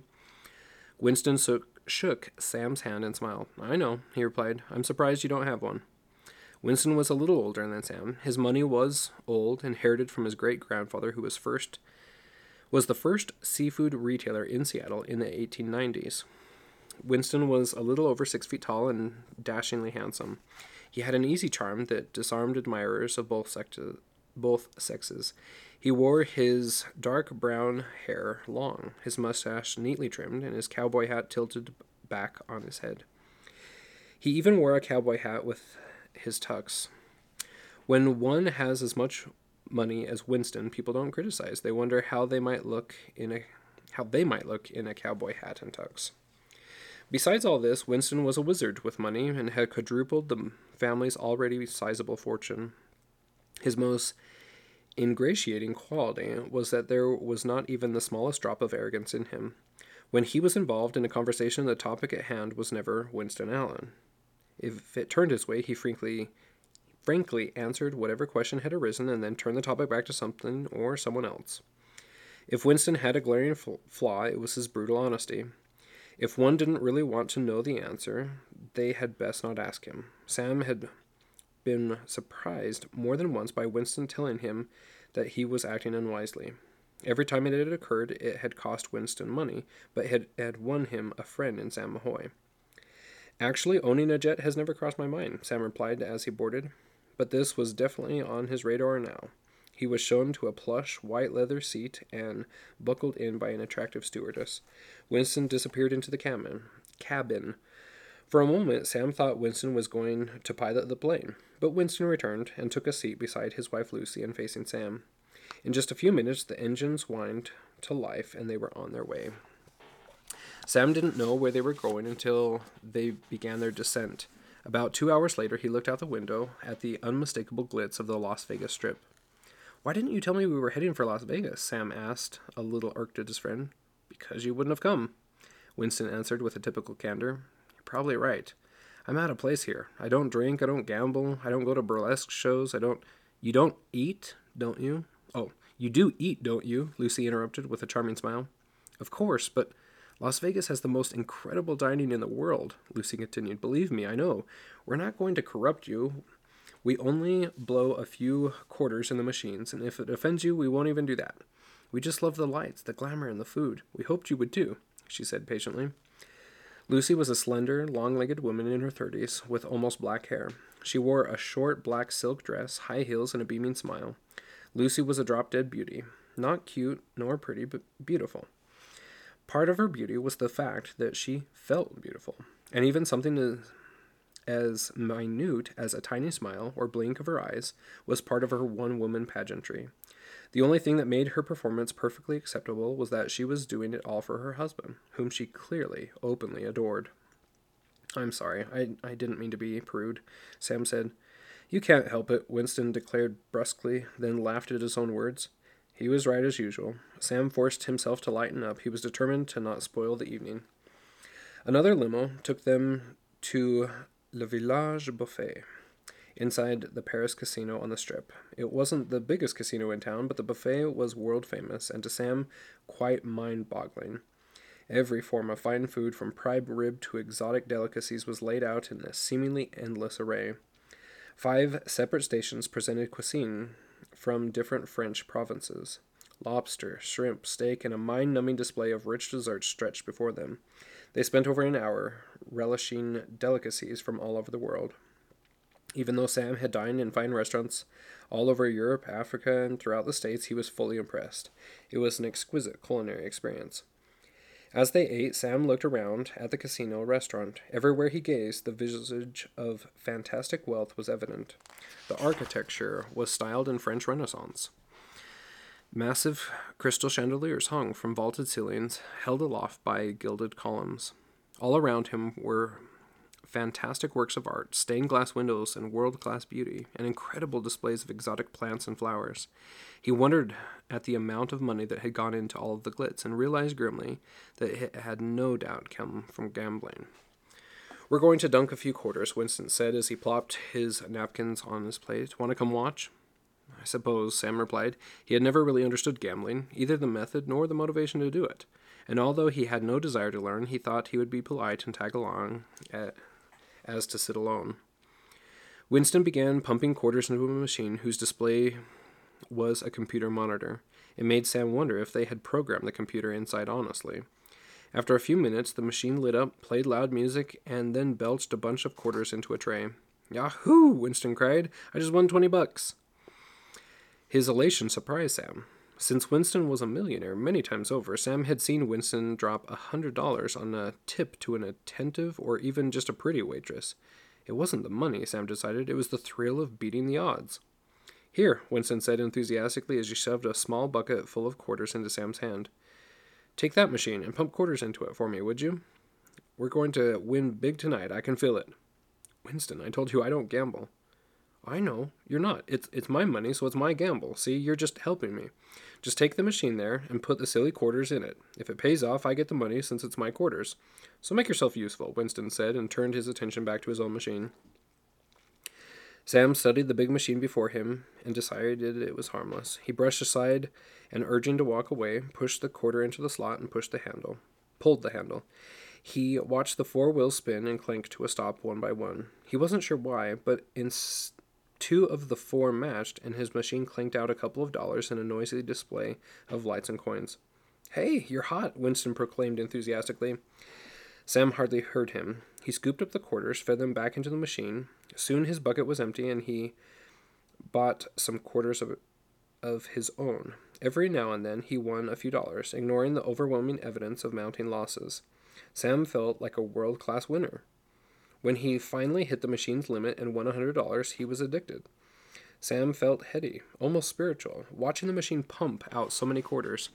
Speaker 1: Winston shook, shook Sam's hand and smiled. I know, he replied. I'm surprised you don't have one. Winston was a little older than Sam. His money was old, inherited from his great grandfather, who was first was the first seafood retailer in Seattle in the 1890s. Winston was a little over six feet tall and dashingly handsome. He had an easy charm that disarmed admirers of both, both sexes. He wore his dark brown hair long, his mustache neatly trimmed, and his cowboy hat tilted back on his head. He even wore a cowboy hat with his tux. When one has as much money as Winston, people don't criticize. They wonder how they might look in a how they might look in a cowboy hat and tux. Besides all this, Winston was a wizard with money and had quadrupled the family's already sizable fortune. His most ingratiating quality was that there was not even the smallest drop of arrogance in him. When he was involved in a conversation, the topic at hand was never Winston Allen. If it turned his way, he frankly frankly answered whatever question had arisen and then turned the topic back to something or someone else. If Winston had a glaring flaw, it was his brutal honesty. If one didn't really want to know the answer, they had best not ask him. Sam had been surprised more than once by Winston telling him that he was acting unwisely. Every time it had occurred, it had cost Winston money, but had, had won him a friend in Sam Mahoy. Actually, owning a jet has never crossed my mind, Sam replied as he boarded, but this was definitely on his radar now. He was shown to a plush white leather seat and buckled in by an attractive stewardess. Winston disappeared into the cabin. Cabin. For a moment, Sam thought Winston was going to pilot the plane, but Winston returned and took a seat beside his wife Lucy and facing Sam. In just a few minutes, the engines whined to life and they were on their way. Sam didn't know where they were going until they began their descent. About two hours later, he looked out the window at the unmistakable glitz of the Las Vegas Strip. Why didn't you tell me we were heading for Las Vegas? Sam asked, a little irked at his friend. Because you wouldn't have come, Winston answered with a typical candor. You're probably right. I'm out of place here. I don't drink, I don't gamble, I don't go to burlesque shows, I don't. You don't eat, don't you? Oh, you do eat, don't you? Lucy interrupted with a charming smile. Of course, but Las Vegas has the most incredible dining in the world, Lucy continued. Believe me, I know. We're not going to corrupt you. We only blow a few quarters in the machines, and if it offends you, we won't even do that. We just love the lights, the glamour, and the food. We hoped you would too, she said patiently. Lucy was a slender, long legged woman in her thirties, with almost black hair. She wore a short black silk dress, high heels, and a beaming smile. Lucy was a drop dead beauty. Not cute nor pretty, but beautiful. Part of her beauty was the fact that she felt beautiful, and even something as minute as a tiny smile or blink of her eyes was part of her one woman pageantry. The only thing that made her performance perfectly acceptable was that she was doing it all for her husband, whom she clearly, openly adored. I'm sorry, I, I didn't mean to be prude, Sam said. You can't help it, Winston declared brusquely, then laughed at his own words. He was right as usual. Sam forced himself to lighten up. He was determined to not spoil the evening. Another limo took them to Le Village Buffet, inside the Paris casino on the strip. It wasn't the biggest casino in town, but the buffet was world famous, and to Sam, quite mind boggling. Every form of fine food, from prime rib to exotic delicacies, was laid out in a seemingly endless array. Five separate stations presented cuisine from different French provinces. Lobster, shrimp, steak, and a mind numbing display of rich desserts stretched before them. They spent over an hour relishing delicacies from all over the world. Even though Sam had dined in fine restaurants all over Europe, Africa, and throughout the States, he was fully impressed. It was an exquisite culinary experience. As they ate, Sam looked around at the casino restaurant. Everywhere he gazed, the visage of fantastic wealth was evident. The architecture was styled in French Renaissance. Massive crystal chandeliers hung from vaulted ceilings, held aloft by gilded columns. All around him were fantastic works of art, stained glass windows, and world class beauty, and incredible displays of exotic plants and flowers. He wondered at the amount of money that had gone into all of the glitz and realized grimly that it had no doubt come from gambling. We're going to dunk a few quarters, Winston said as he plopped his napkins on his plate. Want to come watch? Suppose, Sam replied. He had never really understood gambling, either the method nor the motivation to do it. And although he had no desire to learn, he thought he would be polite and tag along as to sit alone. Winston began pumping quarters into a machine whose display was a computer monitor. It made Sam wonder if they had programmed the computer inside honestly. After a few minutes, the machine lit up, played loud music, and then belched a bunch of quarters into a tray. Yahoo! Winston cried. I just won 20 bucks. His elation surprised Sam. Since Winston was a millionaire many times over, Sam had seen Winston drop a hundred dollars on a tip to an attentive or even just a pretty waitress. It wasn't the money, Sam decided, it was the thrill of beating the odds. Here, Winston said enthusiastically as he shoved a small bucket full of quarters into Sam's hand. Take that machine and pump quarters into it for me, would you? We're going to win big tonight. I can feel it. Winston, I told you I don't gamble. I know. You're not. It's it's my money, so it's my gamble. See, you're just helping me. Just take the machine there and put the silly quarters in it. If it pays off, I get the money since it's my quarters. So make yourself useful, Winston said and turned his attention back to his own machine. Sam studied the big machine before him and decided it was harmless. He brushed aside and, urging to walk away, pushed the quarter into the slot and pushed the handle. Pulled the handle. He watched the four wheels spin and clank to a stop one by one. He wasn't sure why, but in two of the four matched, and his machine clanked out a couple of dollars in a noisy display of lights and coins. Hey, you're hot, Winston proclaimed enthusiastically. Sam hardly heard him. He scooped up the quarters, fed them back into the machine. Soon his bucket was empty, and he bought some quarters of, of his own. Every now and then he won a few dollars, ignoring the overwhelming evidence of mounting losses. Sam felt like a world class winner. When he finally hit the machine's limit and won a $100, he was addicted. Sam felt heady, almost spiritual, watching the machine pump out so many quarters.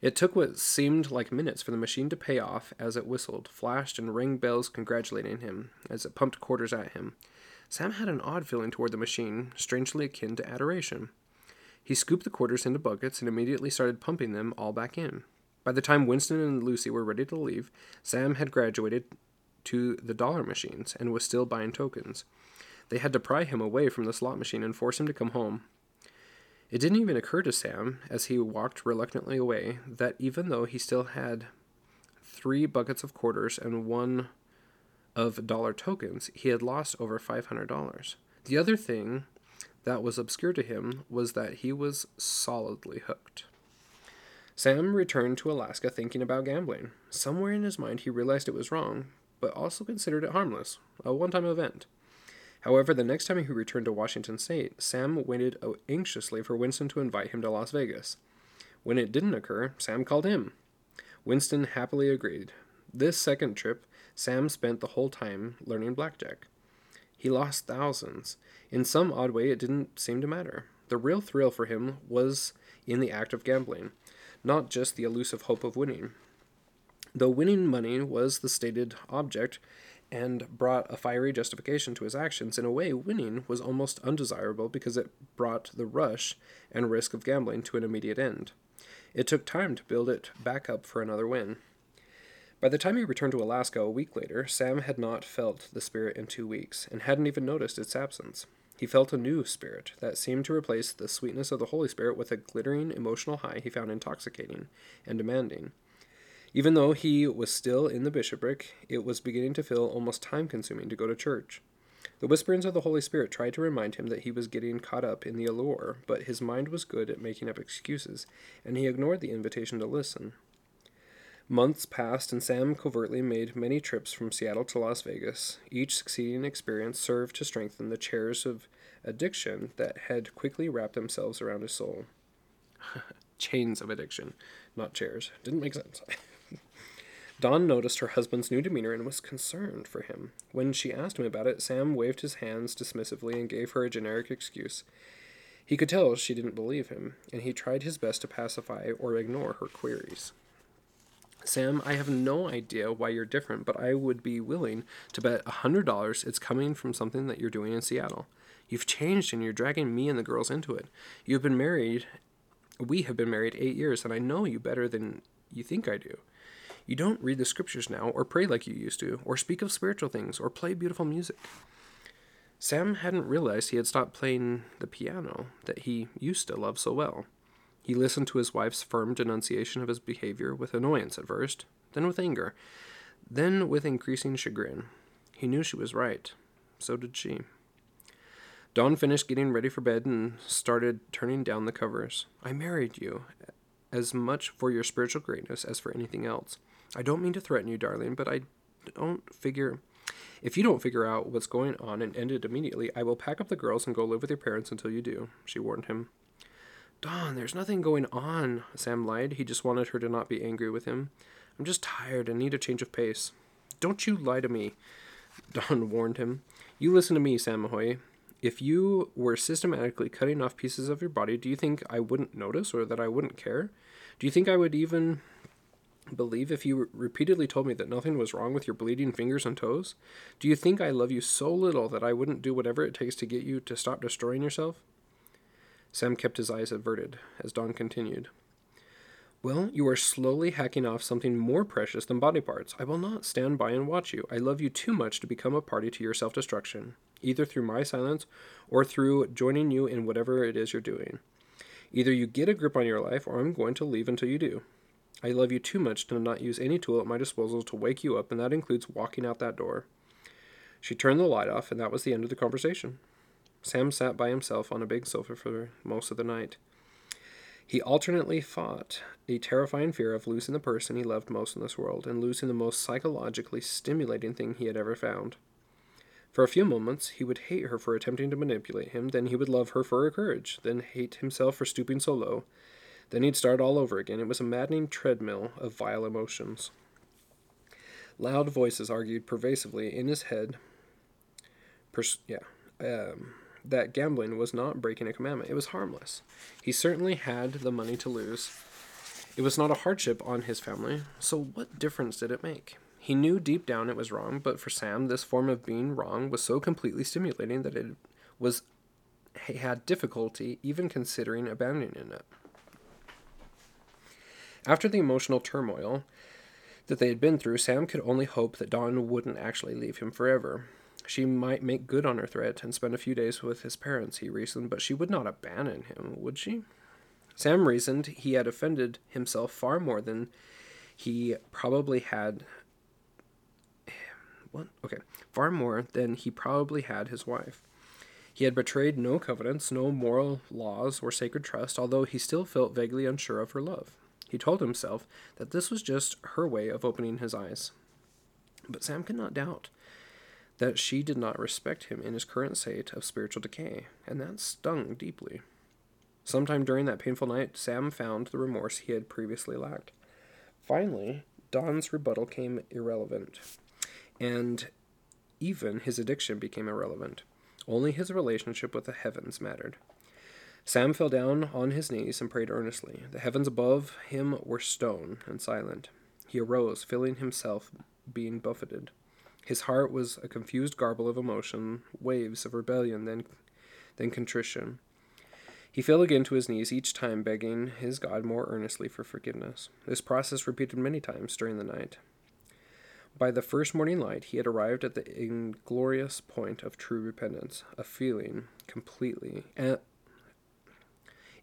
Speaker 1: It took what seemed like minutes for the machine to pay off as it whistled, flashed, and rang bells congratulating him as it pumped quarters at him. Sam had an odd feeling toward the machine, strangely akin to adoration. He scooped the quarters into buckets and immediately started pumping them all back in. By the time Winston and Lucy were ready to leave, Sam had graduated to the dollar machines and was still buying tokens. They had to pry him away from the slot machine and force him to come home. It didn't even occur to Sam, as he walked reluctantly away, that even though he still had three buckets of quarters and one of dollar tokens, he had lost over $500. The other thing that was obscure to him was that he was solidly hooked. Sam returned to Alaska thinking about gambling. Somewhere in his mind, he realized it was wrong, but also considered it harmless, a one time event. However, the next time he returned to Washington State, Sam waited uh, anxiously for Winston to invite him to Las Vegas. When it didn't occur, Sam called him. Winston happily agreed. This second trip, Sam spent the whole time learning blackjack. He lost thousands. In some odd way, it didn't seem to matter. The real thrill for him was in the act of gambling, not just the elusive hope of winning. Though winning money was the stated object and brought a fiery justification to his actions, in a way, winning was almost undesirable because it brought the rush and risk of gambling to an immediate end. It took time to build it back up for another win. By the time he returned to Alaska a week later, Sam had not felt the spirit in two weeks and hadn't even noticed its absence. He felt a new spirit that seemed to replace the sweetness of the Holy Spirit with a glittering emotional high he found intoxicating and demanding. Even though he was still in the bishopric, it was beginning to feel almost time consuming to go to church. The whisperings of the Holy Spirit tried to remind him that he was getting caught up in the allure, but his mind was good at making up excuses, and he ignored the invitation to listen. Months passed, and Sam covertly made many trips from Seattle to Las Vegas. Each succeeding experience served to strengthen the chairs of addiction that had quickly wrapped themselves around his soul. Chains of addiction, not chairs. Didn't make sense. Dawn noticed her husband's new demeanor and was concerned for him. When she asked him about it, Sam waved his hands dismissively and gave her a generic excuse. He could tell she didn't believe him, and he tried his best to pacify or ignore her queries. Sam, I have no idea why you're different, but I would be willing to bet a $100 it's coming from something that you're doing in Seattle. You've changed and you're dragging me and the girls into it. You've been married, we have been married eight years, and I know you better than you think I do. You don't read the scriptures now, or pray like you used to, or speak of spiritual things, or play beautiful music. Sam hadn't realized he had stopped playing the piano that he used to love so well. He listened to his wife's firm denunciation of his behavior with annoyance at first, then with anger, then with increasing chagrin. He knew she was right. So did she. Dawn finished getting ready for bed and started turning down the covers. I married you as much for your spiritual greatness as for anything else. I don't mean to threaten you, darling, but I don't figure. If you don't figure out what's going on and end it immediately, I will pack up the girls and go live with your parents until you do, she warned him. Dawn, there's nothing going on, Sam lied. He just wanted her to not be angry with him. I'm just tired and need a change of pace. Don't you lie to me, Dawn warned him. You listen to me, Sam Mahoy. If you were systematically cutting off pieces of your body, do you think I wouldn't notice or that I wouldn't care? Do you think I would even believe if you repeatedly told me that nothing was wrong with your bleeding fingers and toes? Do you think I love you so little that I wouldn't do whatever it takes to get you to stop destroying yourself? Sam kept his eyes averted as Dawn continued. Well, you are slowly hacking off something more precious than body parts. I will not stand by and watch you. I love you too much to become a party to your self destruction, either through my silence or through joining you in whatever it is you're doing. Either you get a grip on your life or I'm going to leave until you do. I love you too much to not use any tool at my disposal to wake you up, and that includes walking out that door. She turned the light off, and that was the end of the conversation. Sam sat by himself on a big sofa for most of the night. He alternately fought a terrifying fear of losing the person he loved most in this world and losing the most psychologically stimulating thing he had ever found. For a few moments, he would hate her for attempting to manipulate him, then he would love her for her courage, then hate himself for stooping so low, then he'd start all over again. It was a maddening treadmill of vile emotions. Loud voices argued pervasively in his head. Pers- yeah, um, that gambling was not breaking a commandment. It was harmless. He certainly had the money to lose. It was not a hardship on his family, so what difference did it make? He knew deep down it was wrong, but for Sam, this form of being wrong was so completely stimulating that it was he had difficulty even considering abandoning it. After the emotional turmoil that they had been through, Sam could only hope that Dawn wouldn't actually leave him forever. She might make good on her threat and spend a few days with his parents, he reasoned, but she would not abandon him, would she? Sam reasoned he had offended himself far more than he probably had. What? Okay. Far more than he probably had his wife. He had betrayed no covenants, no moral laws, or sacred trust, although he still felt vaguely unsure of her love. He told himself that this was just her way of opening his eyes. But Sam could not doubt that she did not respect him in his current state of spiritual decay, and that stung deeply. Sometime during that painful night, Sam found the remorse he had previously lacked. Finally, Dawn's rebuttal came irrelevant, and even his addiction became irrelevant. Only his relationship with the heavens mattered. Sam fell down on his knees and prayed earnestly. The heavens above him were stone and silent. He arose, feeling himself being buffeted. His heart was a confused garble of emotion, waves of rebellion, then, then contrition. He fell again to his knees, each time begging his God more earnestly for forgiveness. This process repeated many times during the night. By the first morning light, he had arrived at the inglorious point of true repentance, a feeling completely,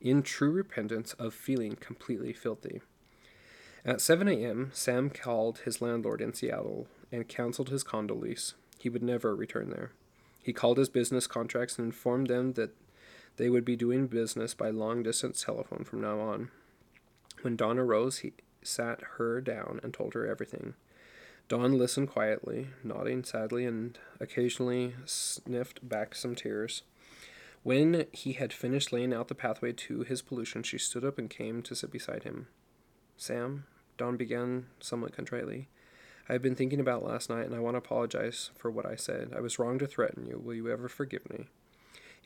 Speaker 1: in true repentance of feeling completely filthy. At 7 a.m., Sam called his landlord in Seattle and canceled his condo lease. He would never return there. He called his business contracts and informed them that they would be doing business by long distance telephone from now on. When Dawn arose, he sat her down and told her everything. Dawn listened quietly, nodding sadly, and occasionally sniffed back some tears. When he had finished laying out the pathway to his pollution, she stood up and came to sit beside him. Sam, Dawn began somewhat contritely. I have been thinking about last night, and I want to apologize for what I said. I was wrong to threaten you. Will you ever forgive me?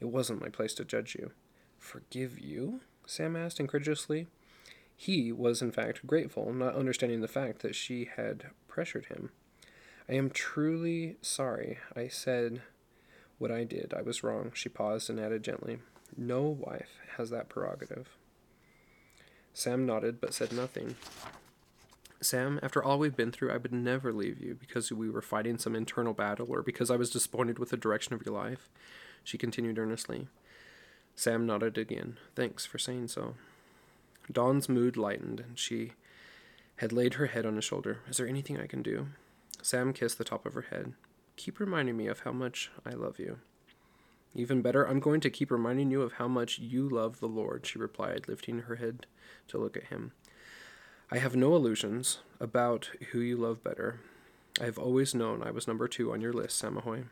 Speaker 1: It wasn't my place to judge you. Forgive you? Sam asked incredulously. He was, in fact, grateful, not understanding the fact that she had pressured him. I am truly sorry. I said what I did. I was wrong. She paused and added gently, No wife has that prerogative. Sam nodded but said nothing. Sam, after all we've been through, I would never leave you because we were fighting some internal battle or because I was disappointed with the direction of your life. She continued earnestly. Sam nodded again. Thanks for saying so. Dawn's mood lightened, and she had laid her head on his shoulder. Is there anything I can do? Sam kissed the top of her head. Keep reminding me of how much I love you. Even better, I'm going to keep reminding you of how much you love the Lord, she replied, lifting her head to look at him. I have no illusions about who you love better. I have always known I was number two on your list, Samahoy.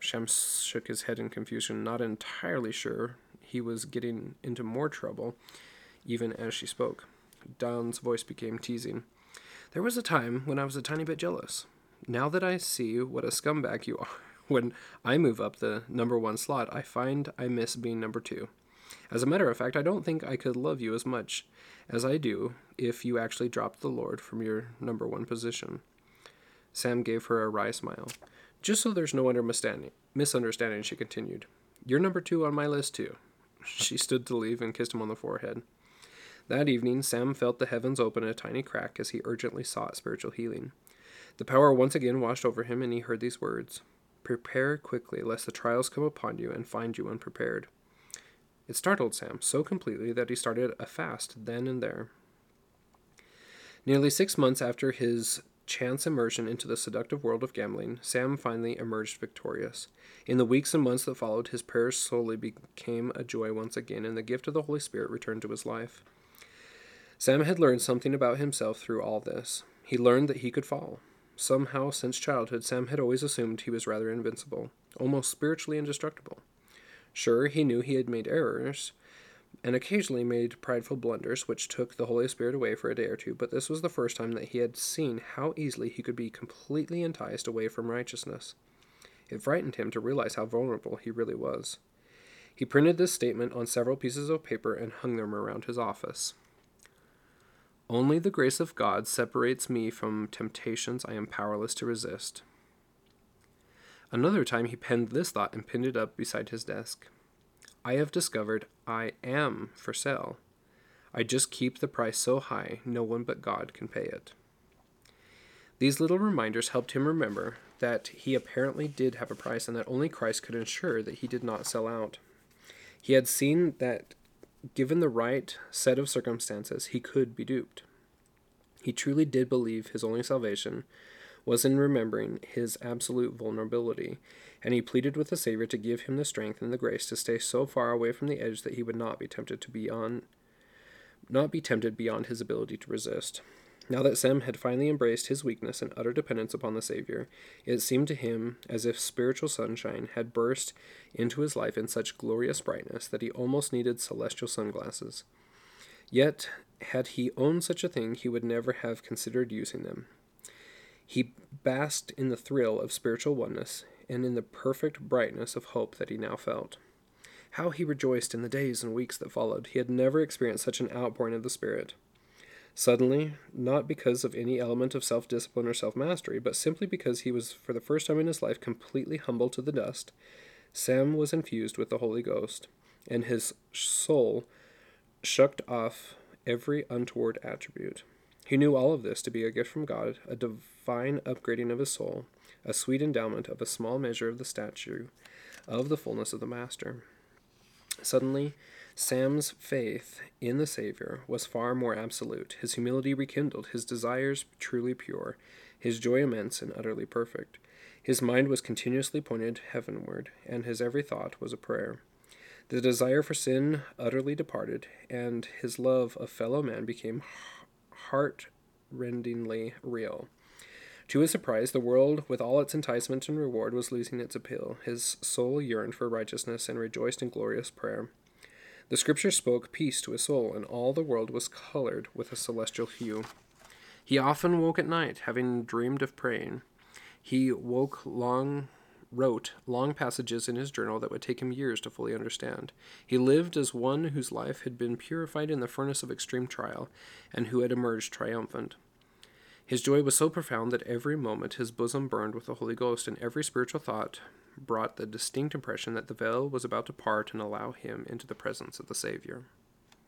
Speaker 1: Sam shook his head in confusion, not entirely sure he was getting into more trouble, even as she spoke. Dawn's voice became teasing. There was a time when I was a tiny bit jealous. Now that I see what a scumbag you are, when I move up the number one slot, I find I miss being number two. As a matter of fact, I don't think I could love you as much as I do if you actually dropped the Lord from your number one position. Sam gave her a wry smile. Just so there's no misunderstanding, she continued. You're number two on my list, too. She stood to leave and kissed him on the forehead. That evening, Sam felt the heavens open a tiny crack as he urgently sought spiritual healing. The power once again washed over him, and he heard these words Prepare quickly, lest the trials come upon you and find you unprepared. It startled Sam so completely that he started a fast then and there. Nearly six months after his chance immersion into the seductive world of gambling, Sam finally emerged victorious. In the weeks and months that followed, his prayers slowly became a joy once again, and the gift of the Holy Spirit returned to his life. Sam had learned something about himself through all this. He learned that he could fall. Somehow, since childhood, Sam had always assumed he was rather invincible, almost spiritually indestructible. Sure, he knew he had made errors, and occasionally made prideful blunders which took the Holy Spirit away for a day or two, but this was the first time that he had seen how easily he could be completely enticed away from righteousness. It frightened him to realize how vulnerable he really was. He printed this statement on several pieces of paper and hung them around his office. Only the grace of God separates me from temptations I am powerless to resist. Another time he penned this thought and pinned it up beside his desk. I have discovered I am for sale. I just keep the price so high no one but God can pay it. These little reminders helped him remember that he apparently did have a price and that only Christ could ensure that he did not sell out. He had seen that given the right set of circumstances, he could be duped. He truly did believe his only salvation was in remembering his absolute vulnerability, and he pleaded with the Savior to give him the strength and the grace to stay so far away from the edge that he would not be tempted to be on not be tempted beyond his ability to resist. Now that Sam had finally embraced his weakness and utter dependence upon the Savior, it seemed to him as if spiritual sunshine had burst into his life in such glorious brightness that he almost needed celestial sunglasses. Yet, had he owned such a thing, he would never have considered using them. He basked in the thrill of spiritual oneness and in the perfect brightness of hope that he now felt. How he rejoiced in the days and weeks that followed. He had never experienced such an outpouring of the Spirit. Suddenly, not because of any element of self discipline or self mastery, but simply because he was, for the first time in his life, completely humbled to the dust, Sam was infused with the Holy Ghost, and his soul shucked off every untoward attribute. He knew all of this to be a gift from God, a divine upgrading of his soul, a sweet endowment of a small measure of the statue of the fullness of the Master. Suddenly, Sam's faith in the Savior was far more absolute, his humility rekindled, his desires truly pure, his joy immense and utterly perfect. His mind was continuously pointed heavenward, and his every thought was a prayer. The desire for sin utterly departed, and his love of fellow man became heart rendingly real. To his surprise, the world, with all its enticement and reward, was losing its appeal. His soul yearned for righteousness and rejoiced in glorious prayer. The Scripture spoke peace to his soul, and all the world was colored with a celestial hue. He often woke at night, having dreamed of praying. He woke long wrote long passages in his journal that would take him years to fully understand. He lived as one whose life had been purified in the furnace of extreme trial, and who had emerged triumphant. His joy was so profound that every moment his bosom burned with the Holy Ghost, and every spiritual thought brought the distinct impression that the veil was about to part and allow him into the presence of the Savior.